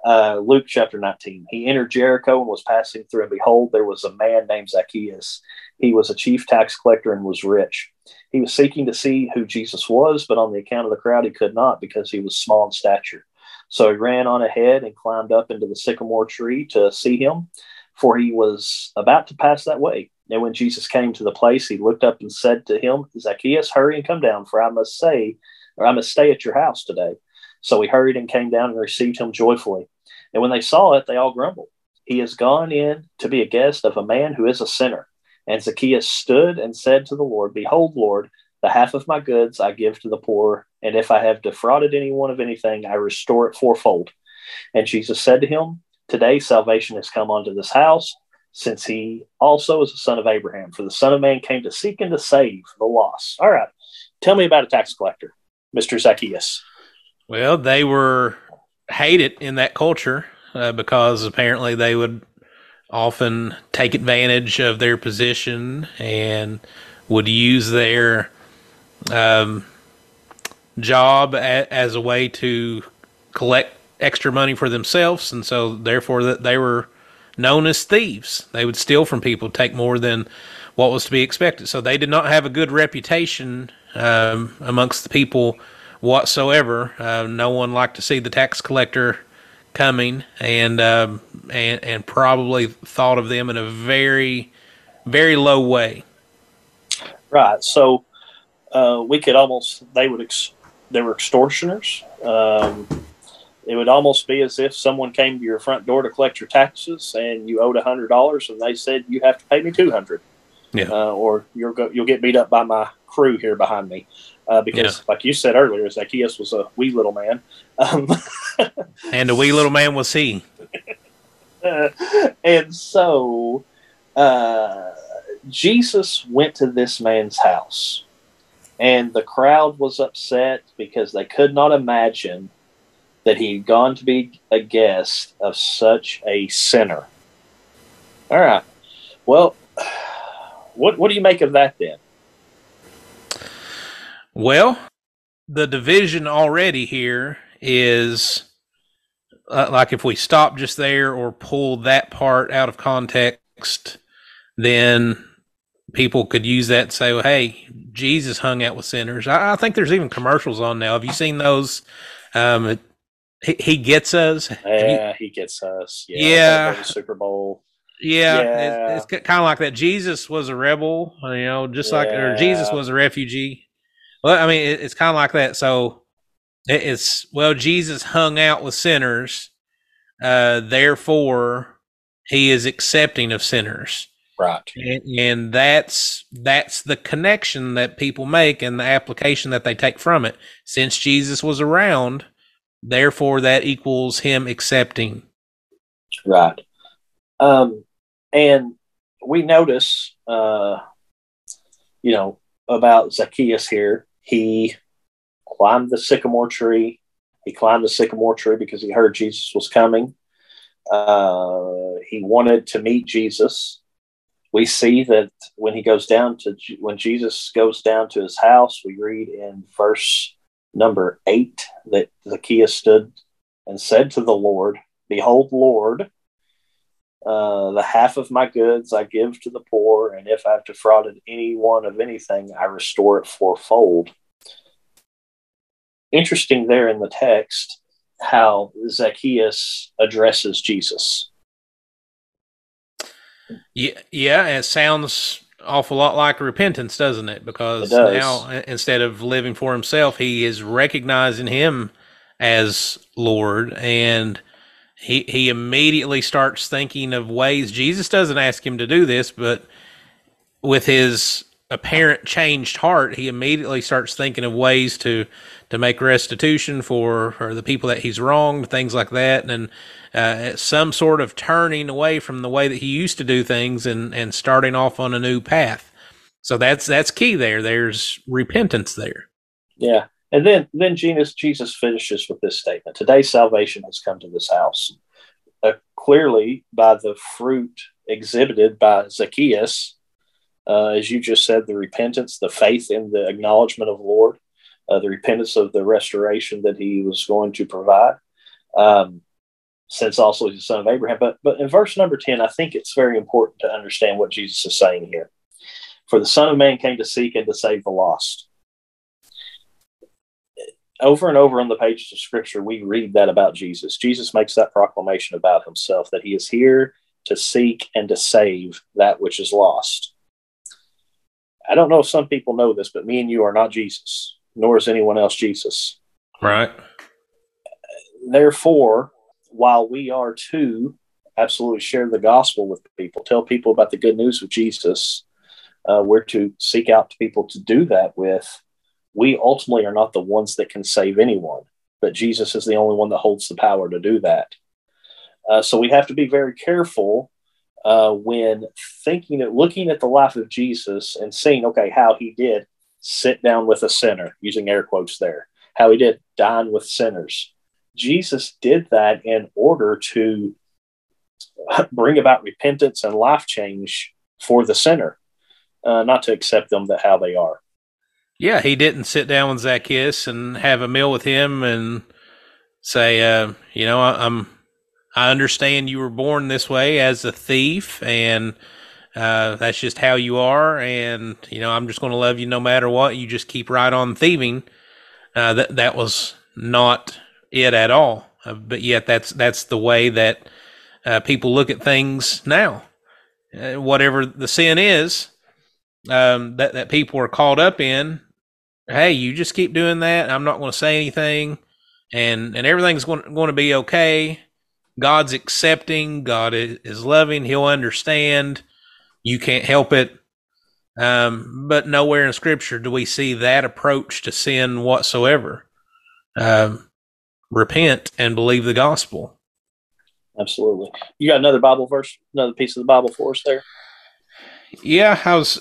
Uh, Luke chapter 19. He entered Jericho and was passing through, and behold, there was a man named Zacchaeus. He was a chief tax collector and was rich. He was seeking to see who Jesus was, but on the account of the crowd, he could not because he was small in stature. So he ran on ahead and climbed up into the sycamore tree to see him for he was about to pass that way. And when Jesus came to the place, he looked up and said to him, Zacchaeus, hurry and come down, for I must say, or I must stay at your house today. So he hurried and came down and received him joyfully. And when they saw it, they all grumbled. He has gone in to be a guest of a man who is a sinner. And Zacchaeus stood and said to the Lord, Behold, Lord, the half of my goods I give to the poor, and if I have defrauded anyone of anything, I restore it fourfold. And Jesus said to him, Today, salvation has come unto this house, since he also is a son of Abraham. For the Son of Man came to seek and to save the lost. All right. Tell me about a tax collector, Mr. Zacchaeus. Well, they were hated in that culture uh, because apparently they would often take advantage of their position and would use their um, job a- as a way to collect extra money for themselves, and so therefore that they were known as thieves. They would steal from people, take more than what was to be expected. So they did not have a good reputation um, amongst the people whatsoever. Uh, no one liked to see the tax collector coming, and um, and and probably thought of them in a very very low way. Right. So uh, we could almost they would ex- they were extortioners. Um, it would almost be as if someone came to your front door to collect your taxes and you owed a hundred dollars and they said you have to pay me two hundred. Yeah. Uh, or you'll go, you'll get beat up by my crew here behind me. Uh, because, yeah. like you said earlier, Zacchaeus was a wee little man, um, *laughs* and a wee little man was he. Uh, *laughs* and so, uh, Jesus went to this man's house, and the crowd was upset because they could not imagine that he had gone to be a guest of such a sinner. All right. Well, what what do you make of that then? Well, the division already here is uh, like if we stop just there or pull that part out of context, then people could use that and say, well, "Hey, Jesus hung out with sinners." I, I think there's even commercials on now. Have you seen those? Um, he, he gets us. Yeah, he, he gets us. Yeah, yeah. Super Bowl. Yeah, yeah. It's, it's kind of like that. Jesus was a rebel, you know, just yeah. like or Jesus was a refugee. Well, I mean, it, it's kind of like that. So it, it's well, Jesus hung out with sinners, uh, therefore he is accepting of sinners. Right. And, and that's that's the connection that people make and the application that they take from it. Since Jesus was around, Therefore, that equals him accepting. Right. Um, and we notice, uh, you know, about Zacchaeus here. He climbed the sycamore tree. He climbed the sycamore tree because he heard Jesus was coming. Uh, he wanted to meet Jesus. We see that when he goes down to when Jesus goes down to his house, we read in verse number eight that Zacchaeus stood and said to the Lord, Behold, Lord, uh, the half of my goods I give to the poor, and if I've defrauded anyone of anything, I restore it fourfold. Interesting there in the text how Zacchaeus addresses Jesus. Yeah, yeah, it sounds awful lot like repentance, doesn't it? Because it does. now instead of living for himself, he is recognizing him as Lord and he he immediately starts thinking of ways Jesus doesn't ask him to do this, but with his apparent changed heart, he immediately starts thinking of ways to to make restitution for, for the people that he's wronged, things like that, and uh, some sort of turning away from the way that he used to do things and and starting off on a new path. So that's that's key there. There's repentance there. Yeah. And then then Jesus Jesus finishes with this statement: Today salvation has come to this house. Uh, clearly, by the fruit exhibited by Zacchaeus, uh, as you just said, the repentance, the faith in the acknowledgement of the Lord, uh, the repentance of the restoration that He was going to provide. Um, since also he's the son of Abraham. But but in verse number 10, I think it's very important to understand what Jesus is saying here. For the Son of Man came to seek and to save the lost. Over and over on the pages of Scripture, we read that about Jesus. Jesus makes that proclamation about himself that he is here to seek and to save that which is lost. I don't know if some people know this, but me and you are not Jesus, nor is anyone else Jesus. Right. Therefore, while we are to absolutely share the gospel with people, tell people about the good news of Jesus, uh, we're to seek out people to do that with. We ultimately are not the ones that can save anyone, but Jesus is the only one that holds the power to do that. Uh, so we have to be very careful uh, when thinking, at looking at the life of Jesus and seeing, okay, how he did sit down with a sinner, using air quotes there, how he did dine with sinners, Jesus did that in order to *laughs* bring about repentance and life change for the sinner, uh, not to accept them that how they are. Yeah, he didn't sit down with Zacchaeus and have a meal with him and say, uh, you know, I, am I understand you were born this way as a thief, and uh, that's just how you are, and you know, I'm just going to love you no matter what. You just keep right on thieving. Uh, that that was not it at all. Uh, but yet, that's that's the way that uh, people look at things now. Uh, whatever the sin is um, that that people are caught up in, hey, you just keep doing that. I'm not going to say anything, and and everything's going going to be okay. God's accepting. God is, loving. He'll understand. You can't help it. Um, but nowhere in Scripture do we see that approach to sin whatsoever. Um, repent and believe the gospel. Absolutely. You got another Bible verse, another piece of the Bible for us there? Yeah, I was.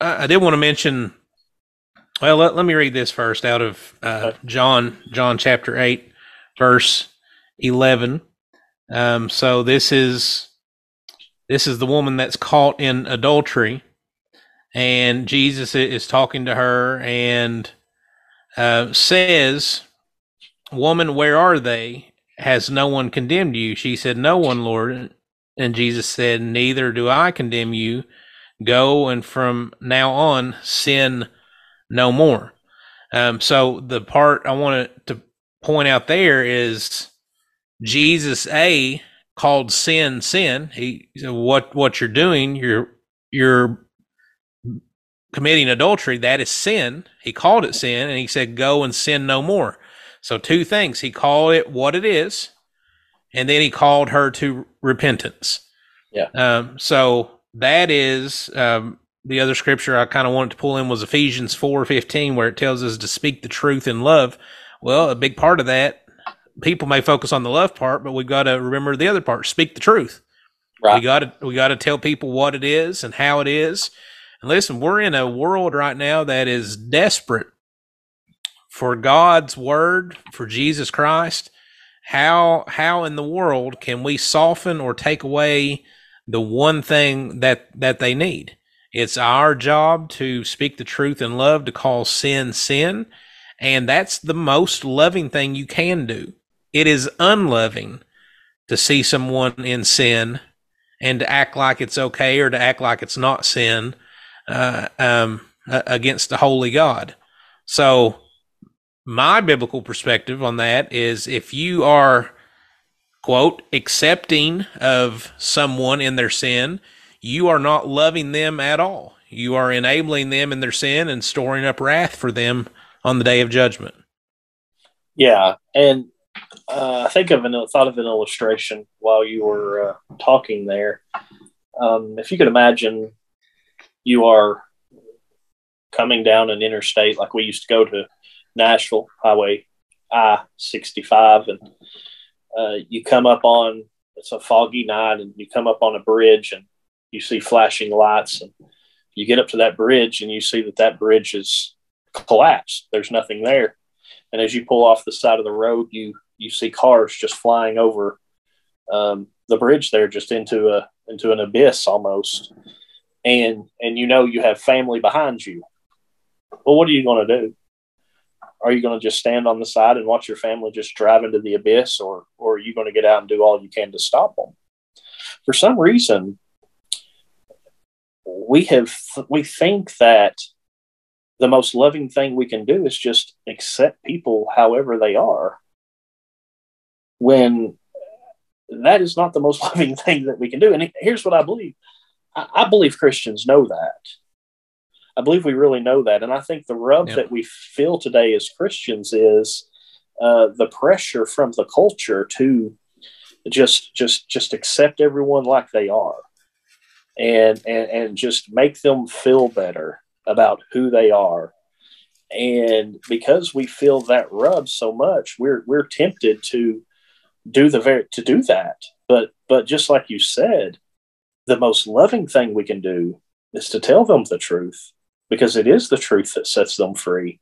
I, I did want to mention. Well, let, let me read this first out of uh. John, John chapter eight, verse eleven. Um, so this is this is the woman that's caught in adultery, and Jesus is talking to her and uh, says Woman, where are they? Has no one condemned you? She said, No one, Lord. And Jesus said, Neither do I condemn you. Go and from now on sin no more. Um, so the part I wanted to point out there is Jesus A called sin sin. He said, what what you're doing, you're you're committing adultery. That is sin. He called it sin, and he said, "Go and sin no more." So, two things. He called it what it is, and then he called her to repentance. Yeah. Um, so, that is um, the other scripture I kind of wanted to pull in was Ephesians 4 15, where it tells us to speak the truth in love. Well, a big part of that, people may focus on the love part, but we've got to remember the other part speak the truth. Right. We got to we got to tell people what it is and how it is. And listen, we're in a world right now that is desperate for God's word, for Jesus Christ, how how in the world can we soften or take away the one thing that that they need? It's our job to speak the truth in love, to call sin sin, and that's the most loving thing you can do. It is unloving to see someone in sin and to act like it's okay or to act like it's not sin uh, um, against the holy God. So, my biblical perspective on that is if you are, quote, accepting of someone in their sin, you are not loving them at all. You are enabling them in their sin and storing up wrath for them on the day of judgment. Yeah, and uh, I think of an thought of an illustration while you were uh, talking there. Um, if you could imagine, you are coming down an interstate like we used to go to Nashville Highway I sixty five, and uh, you come up on it's a foggy night, and you come up on a bridge, and you see flashing lights, and you get up to that bridge, and you see that that bridge is collapsed. There's nothing there, and as you pull off the side of the road, you you see cars just flying over um, the bridge there, just into a into an abyss almost, and and you know you have family behind you. Well, what are you going to do? Are you going to just stand on the side and watch your family just drive into the abyss, or or are you going to get out and do all you can to stop them? For some reason, we have we think that the most loving thing we can do is just accept people however they are when that is not the most *laughs* loving thing that we can do. And here's what i believe. I, believe christians know that. I believe we really know that. And i think the rub yeah. that we feel today as christians is uh, the pressure from the culture to just just just accept everyone like they are and and and just make them feel better about who they are. And because we feel that rub so much we're we're tempted to do the very to do that but but just like you said the most loving thing we can do is to tell them the truth because it is the truth that sets them free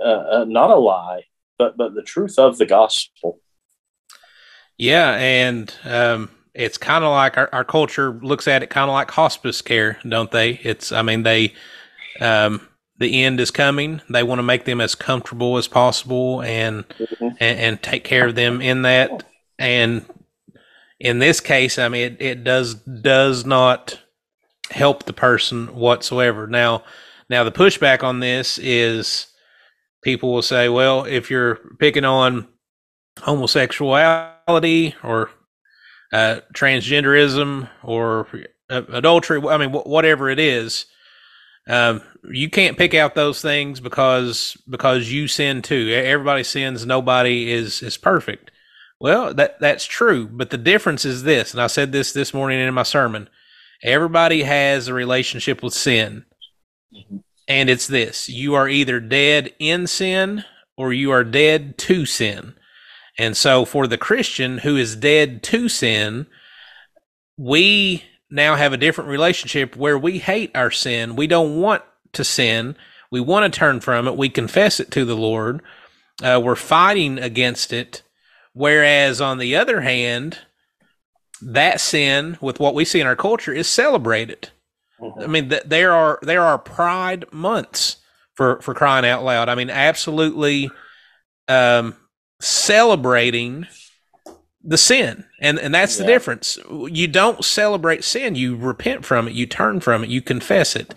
uh, uh, not a lie but but the truth of the gospel yeah and um it's kind of like our, our culture looks at it kind of like hospice care, don't they? It's, I mean, they, um, the end is coming. They want to make them as comfortable as possible and, mm-hmm. and, and take care of them in that. And in this case, I mean, it, it does does not help the person whatsoever. Now, now the pushback on this is people will say, well, if you're picking on homosexuality or uh, transgenderism or uh, adultery. I mean, wh- whatever it is, um, you can't pick out those things because because you sin too. Everybody sins. Nobody is is perfect. Well, that that's true, but the difference is this, and I said this this morning in my sermon. Everybody has a relationship with sin. Mm-hmm. And it's this you are either dead in sin or you are dead to sin. And so for the Christian who is dead to sin, we now have a different relationship where we hate our sin. We don't want to sin. We want to turn from it. We confess it to the Lord. Uh, we're fighting against it. Whereas on the other hand, that sin with what we see in our culture is celebrated. Mm-hmm. I mean, th- there are there are Pride months for for crying out loud. I mean, absolutely. Um, celebrating the sin and and that's yeah. the difference you don't celebrate sin you repent from it you turn from it you confess it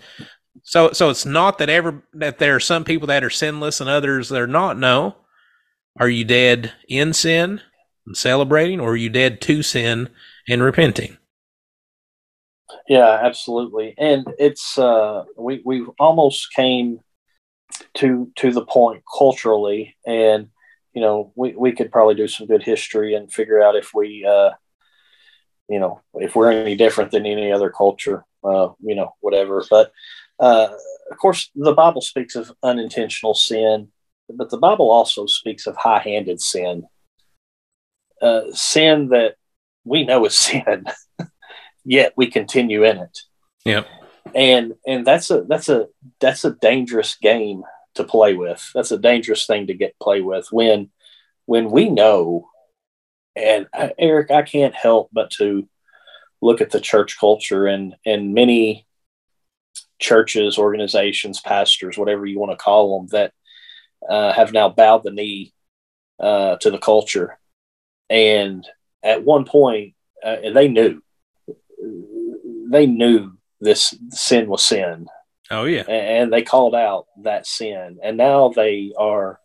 so so it's not that ever that there are some people that are sinless and others that are not no are you dead in sin and celebrating or are you dead to sin and repenting? Yeah absolutely. And it's uh we we almost came to to the point culturally and you know, we, we could probably do some good history and figure out if we, uh, you know, if we're any different than any other culture, uh, you know, whatever. But uh, of course, the Bible speaks of unintentional sin, but the Bible also speaks of high handed sin, uh, sin that we know is *laughs* sin, yet we continue in it. Yeah. And and that's a that's a that's a dangerous game to play with. That's a dangerous thing to get play with when when we know. And I, Eric, I can't help but to look at the church culture and and many churches, organizations, pastors, whatever you want to call them, that uh, have now bowed the knee uh, to the culture and at one point, uh, and they knew, they knew this sin was sin. Oh yeah, and they called out that sin, and now they are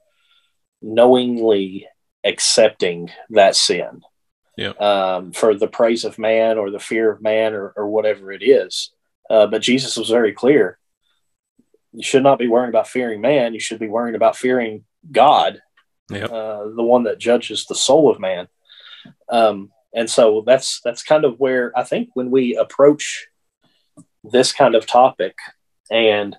knowingly accepting that sin. Yeah. Um, for the praise of man or the fear of man or, or whatever it is. Uh, but Jesus was very clear. You should not be worrying about fearing man. You should be worrying about fearing God, yep. uh, the one that judges the soul of man. Um, and so that's that's kind of where I think when we approach this kind of topic and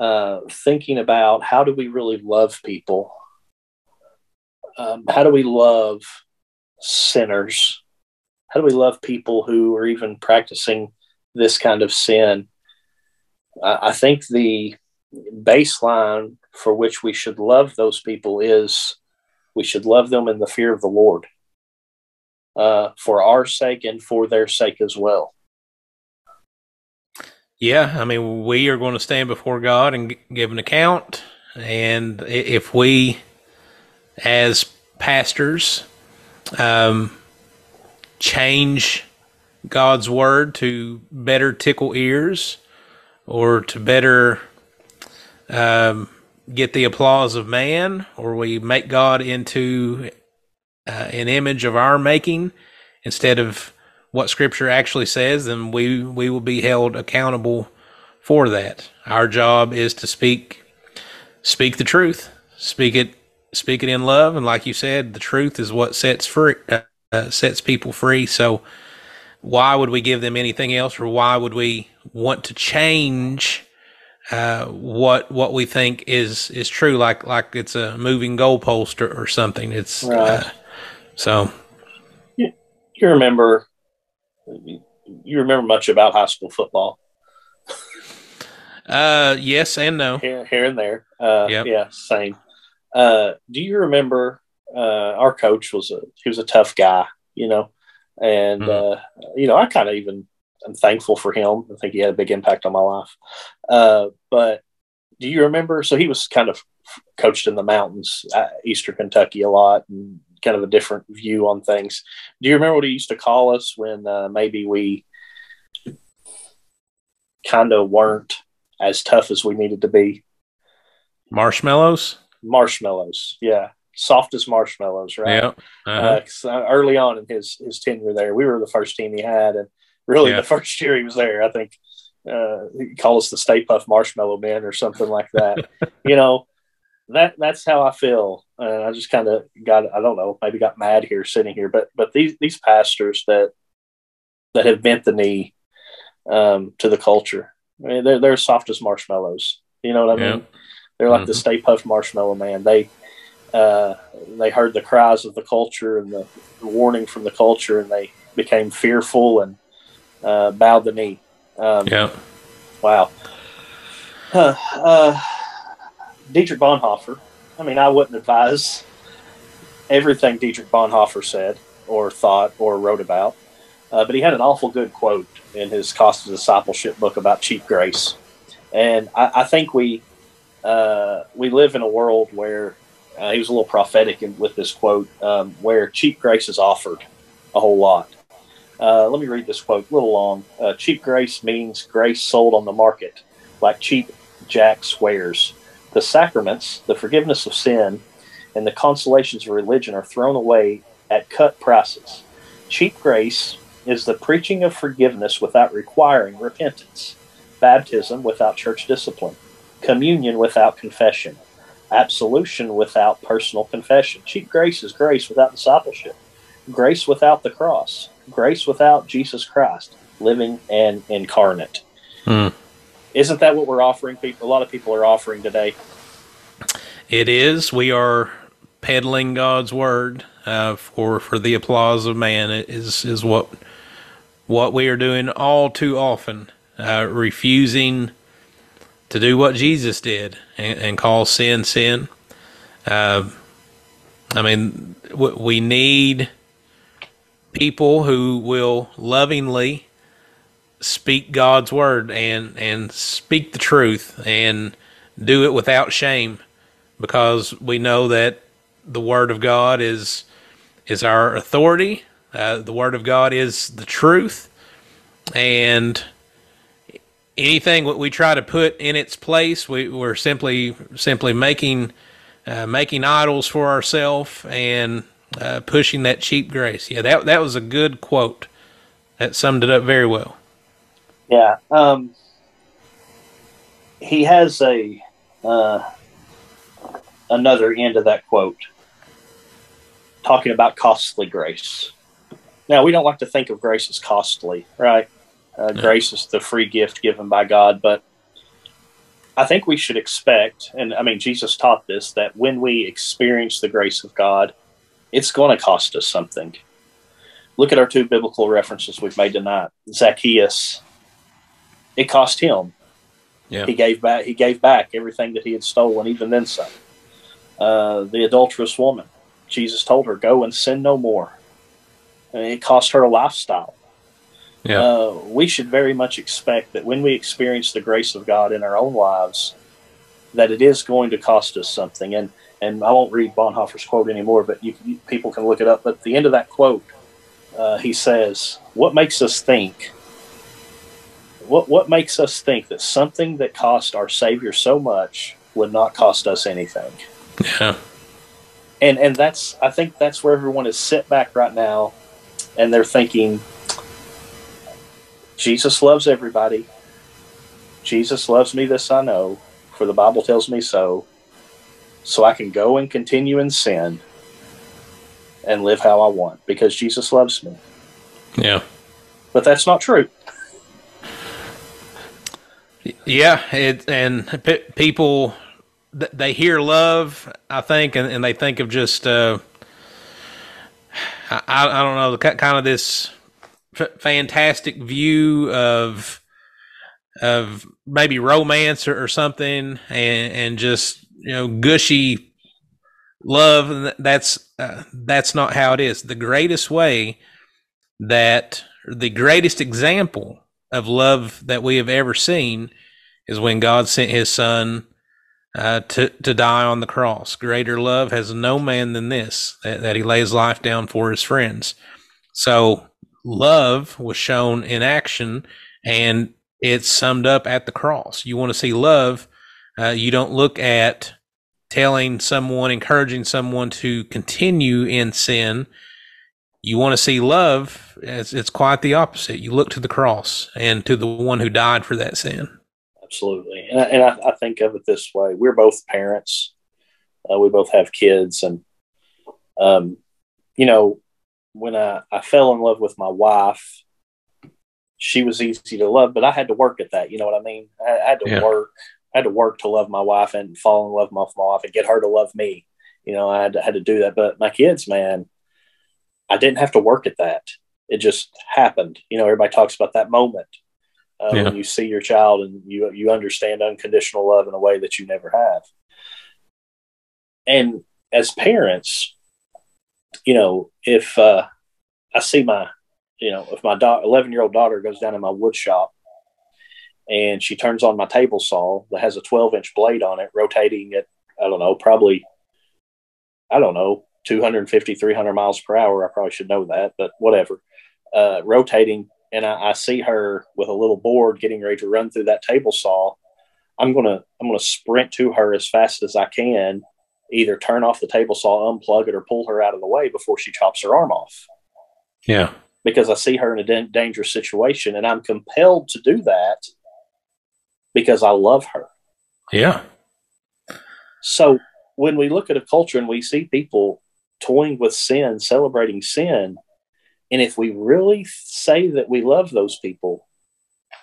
uh, thinking about how do we really love people, um, how do we love sinners, how do we love people who are even practicing this kind of sin? I think the baseline for which we should love those people is we should love them in the fear of the Lord uh, for our sake and for their sake as well. Yeah, I mean, we are going to stand before God and give an account. And if we, as pastors, um, change God's word to better tickle ears or to better um, get the applause of man, or we make God into uh, an image of our making instead of what Scripture actually says, then we we will be held accountable for that. Our job is to speak speak the truth, speak it speak it in love, and like you said, the truth is what sets free uh, uh, sets people free. So why would we give them anything else, or why would we want to change? Uh, what what we think is is true, like like it's a moving goalpost or, or something. It's uh, right. uh, so. You, you remember, you remember much about high school football? Uh, yes and no. Here, here and there. Uh, yep. yeah, same. Uh, do you remember? Uh, our coach was a he was a tough guy, you know, and mm. uh, you know I kind of even I'm thankful for him. I think he had a big impact on my life. Uh, but do you remember? So he was kind of coached in the mountains, Eastern Kentucky, a lot, and kind of a different view on things. Do you remember what he used to call us when uh, maybe we kind of weren't as tough as we needed to be? Marshmallows. Marshmallows, yeah, soft as marshmallows, right? Yeah. Uh-huh. Uh, early on in his his tenure there, we were the first team he had, and really yeah. the *laughs* first year he was there, I think uh, he called us the Stay Puft Marshmallow Men or something like that. *laughs* you know, that that's how I feel. And I just kind of got I don't know maybe got mad here sitting here, but but these these pastors that that have bent the knee um, to the culture, I mean, they're they're soft as marshmallows. You know what I mean? They're like mm-hmm. the Stay Puft Marshmallow Man. They uh, they heard the cries of the culture and the, the warning from the culture, and they became fearful and uh, bowed the knee. Um, yeah. Wow. Uh, uh, Dietrich Bonhoeffer. I mean, I wouldn't advise everything Dietrich Bonhoeffer said or thought or wrote about, uh, but he had an awful good quote in his Cost of Discipleship book about cheap grace, and I, I think we uh, we live in a world where uh, he was a little prophetic in, with this quote, um, where cheap grace is offered a whole lot. Uh, let me read this quote, a little long. Uh, cheap grace means grace sold on the market, like cheap jack swears. The sacraments, the forgiveness of sin, and the consolations of religion are thrown away at cut prices. Cheap grace is the preaching of forgiveness without requiring repentance, baptism without church discipline, communion without confession, absolution without personal confession. Cheap grace is grace without discipleship, grace without the cross, grace without Jesus Christ, living and incarnate. Hmm. Isn't that what we're offering people? A lot of people are offering today. It is. We are peddling God's word uh, for for the applause of man. It is is what what we are doing all too often, uh, refusing to do what Jesus did and, and call sin sin. Uh, I mean, we need people who will lovingly speak God's word and and speak the truth and do it without shame because we know that the word of God is is our authority Uh, the Word of God is the truth, and anything that we try to put in its place, we, we're simply simply making uh, making idols for ourselves and uh, pushing that cheap grace. Yeah, that that was a good quote. That summed it up very well. Yeah. Um, he has a uh, another end of that quote talking about costly grace. Now, we don't like to think of grace as costly, right? Uh, yeah. Grace is the free gift given by God, but I think we should expect, and I mean, Jesus taught this, that when we experience the grace of God, it's going to cost us something. Look at our two biblical references we've made tonight. Zacchaeus, it cost him. Yeah. He gave back. He gave back everything that he had stolen, even then some. Uh, the adulterous woman, Jesus told her, "Go and sin no more." And it cost her a lifestyle. Yeah. Uh, we should very much expect that when we experience the grace of God in our own lives, that it is going to cost us something. And and I won't read Bonhoeffer's quote anymore, but you, you, people can look it up. But at the end of that quote, uh, he says, "What makes us think? What what makes us think that something that cost our Savior so much would not cost us anything?" Yeah. And and that's I think that's where everyone is sit back right now, and they're thinking, Jesus loves everybody. Jesus loves me. This I know, for the Bible tells me so so I can go and continue in sin and live how I want because Jesus loves me. Yeah. But that's not true. Yeah, it, and p- people they hear love, I think, and, and they think of just uh, I, I don't know, kind of this fantastic view of of maybe romance or, or something, and and just you know gushy love. That's uh, that's not how it is. The greatest way that the greatest example of love that we have ever seen is when god sent his son uh, to to die on the cross. Greater love has no man than this that, that he lays life down for his friends. So love was shown in action and it's summed up at the cross you want to see love uh, you don't look at telling someone, encouraging someone to continue in sin. You want to see love, it's, it's quite the opposite. You look to the cross and to the one who died for that sin. Absolutely. And, I, and I, I think of it this way we're both parents, uh, we both have kids. And, um, you know, when I, I fell in love with my wife, she was easy to love, but I had to work at that. You know what I mean? I, I had to yeah. work I had to work to love my wife and fall in love with my wife and get her to love me. You know, I had to, had to do that. But my kids, man, I didn't have to work at that. It just happened. You know, everybody talks about that moment uh, yeah. when you see your child and you you understand unconditional love in a way that you never have. And as parents, you know, if uh, I see my, you know, if my eleven year old daughter goes down in my wood shop and she turns on my table saw that has a 12 inch blade on it, rotating at, I don't know, probably, I don't know, 250, 300 miles per hour. I probably should know that, but whatever. Uh, rotating, and I, I, see her with a little board getting ready to run through that table saw. I'm gonna I'm gonna sprint to her as fast as I can, either turn off the table saw, unplug it, or pull her out of the way before she chops her arm off. Yeah, because I see her in a dangerous situation, and I'm compelled to do that because I love her. Yeah. So when we look at a culture and we see people toying with sin, celebrating sin, and if we really say that we love those people,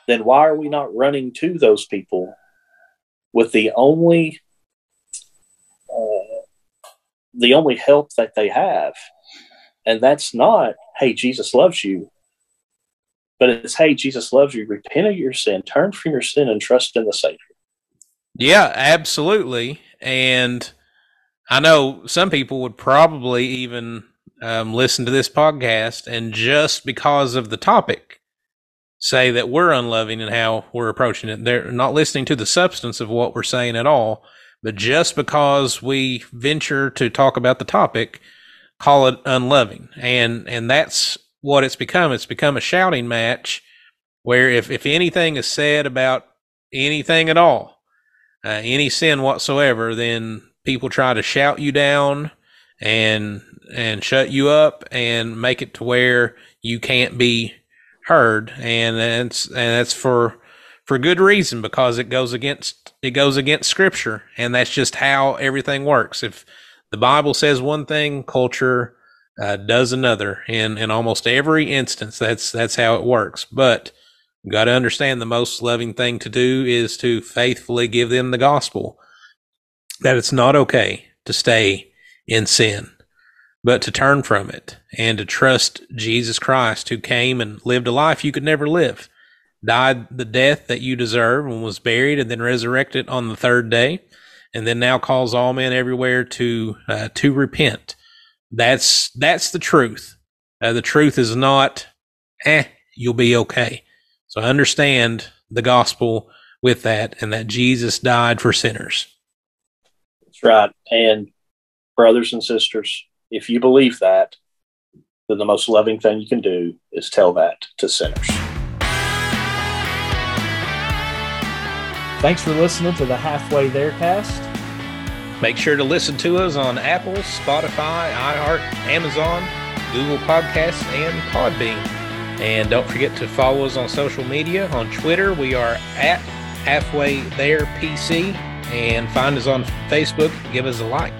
then why are we not running to those people with the only the only help that they have? And that's not, hey, Jesus loves you. But it's, hey, Jesus loves you. Repent of your sin, turn from your sin, and trust in the Savior. Yeah, absolutely. And I know some people would probably even um, listen to this podcast and just because of the topic say that we're unloving and how we're approaching it. They're not listening to the substance of what we're saying at all. But just because we venture to talk about the topic call it unloving. And and that's what it's become. It's become a shouting match where if, if anything is said about anything at all, uh, any sin whatsoever, then people try to shout you down and and shut you up and make it to where you can't be heard and and that's for for good reason because it goes against it goes against scripture and that's just how everything works. If the bible says one thing culture uh, does another and in almost every instance that's that's how it works. But you got to understand the most loving thing to do is to faithfully give them the gospel that it's not okay to stay in sin but to turn from it and to trust Jesus Christ, who came and lived a life you could never live, died the death that you deserve, and was buried, and then resurrected on the third day, and then now calls all men everywhere to uh, to repent. That's that's the truth. Uh, the truth is not, eh, you'll be okay. So understand the gospel with that, and that Jesus died for sinners. That's right, and brothers and sisters if you believe that, then the most loving thing you can do is tell that to sinners. Thanks for listening to the Halfway There cast. Make sure to listen to us on Apple, Spotify, iHeart, Amazon, Google Podcasts, and Podbean. And don't forget to follow us on social media. On Twitter, we are at Halfway There PC. And find us on Facebook. Give us a like.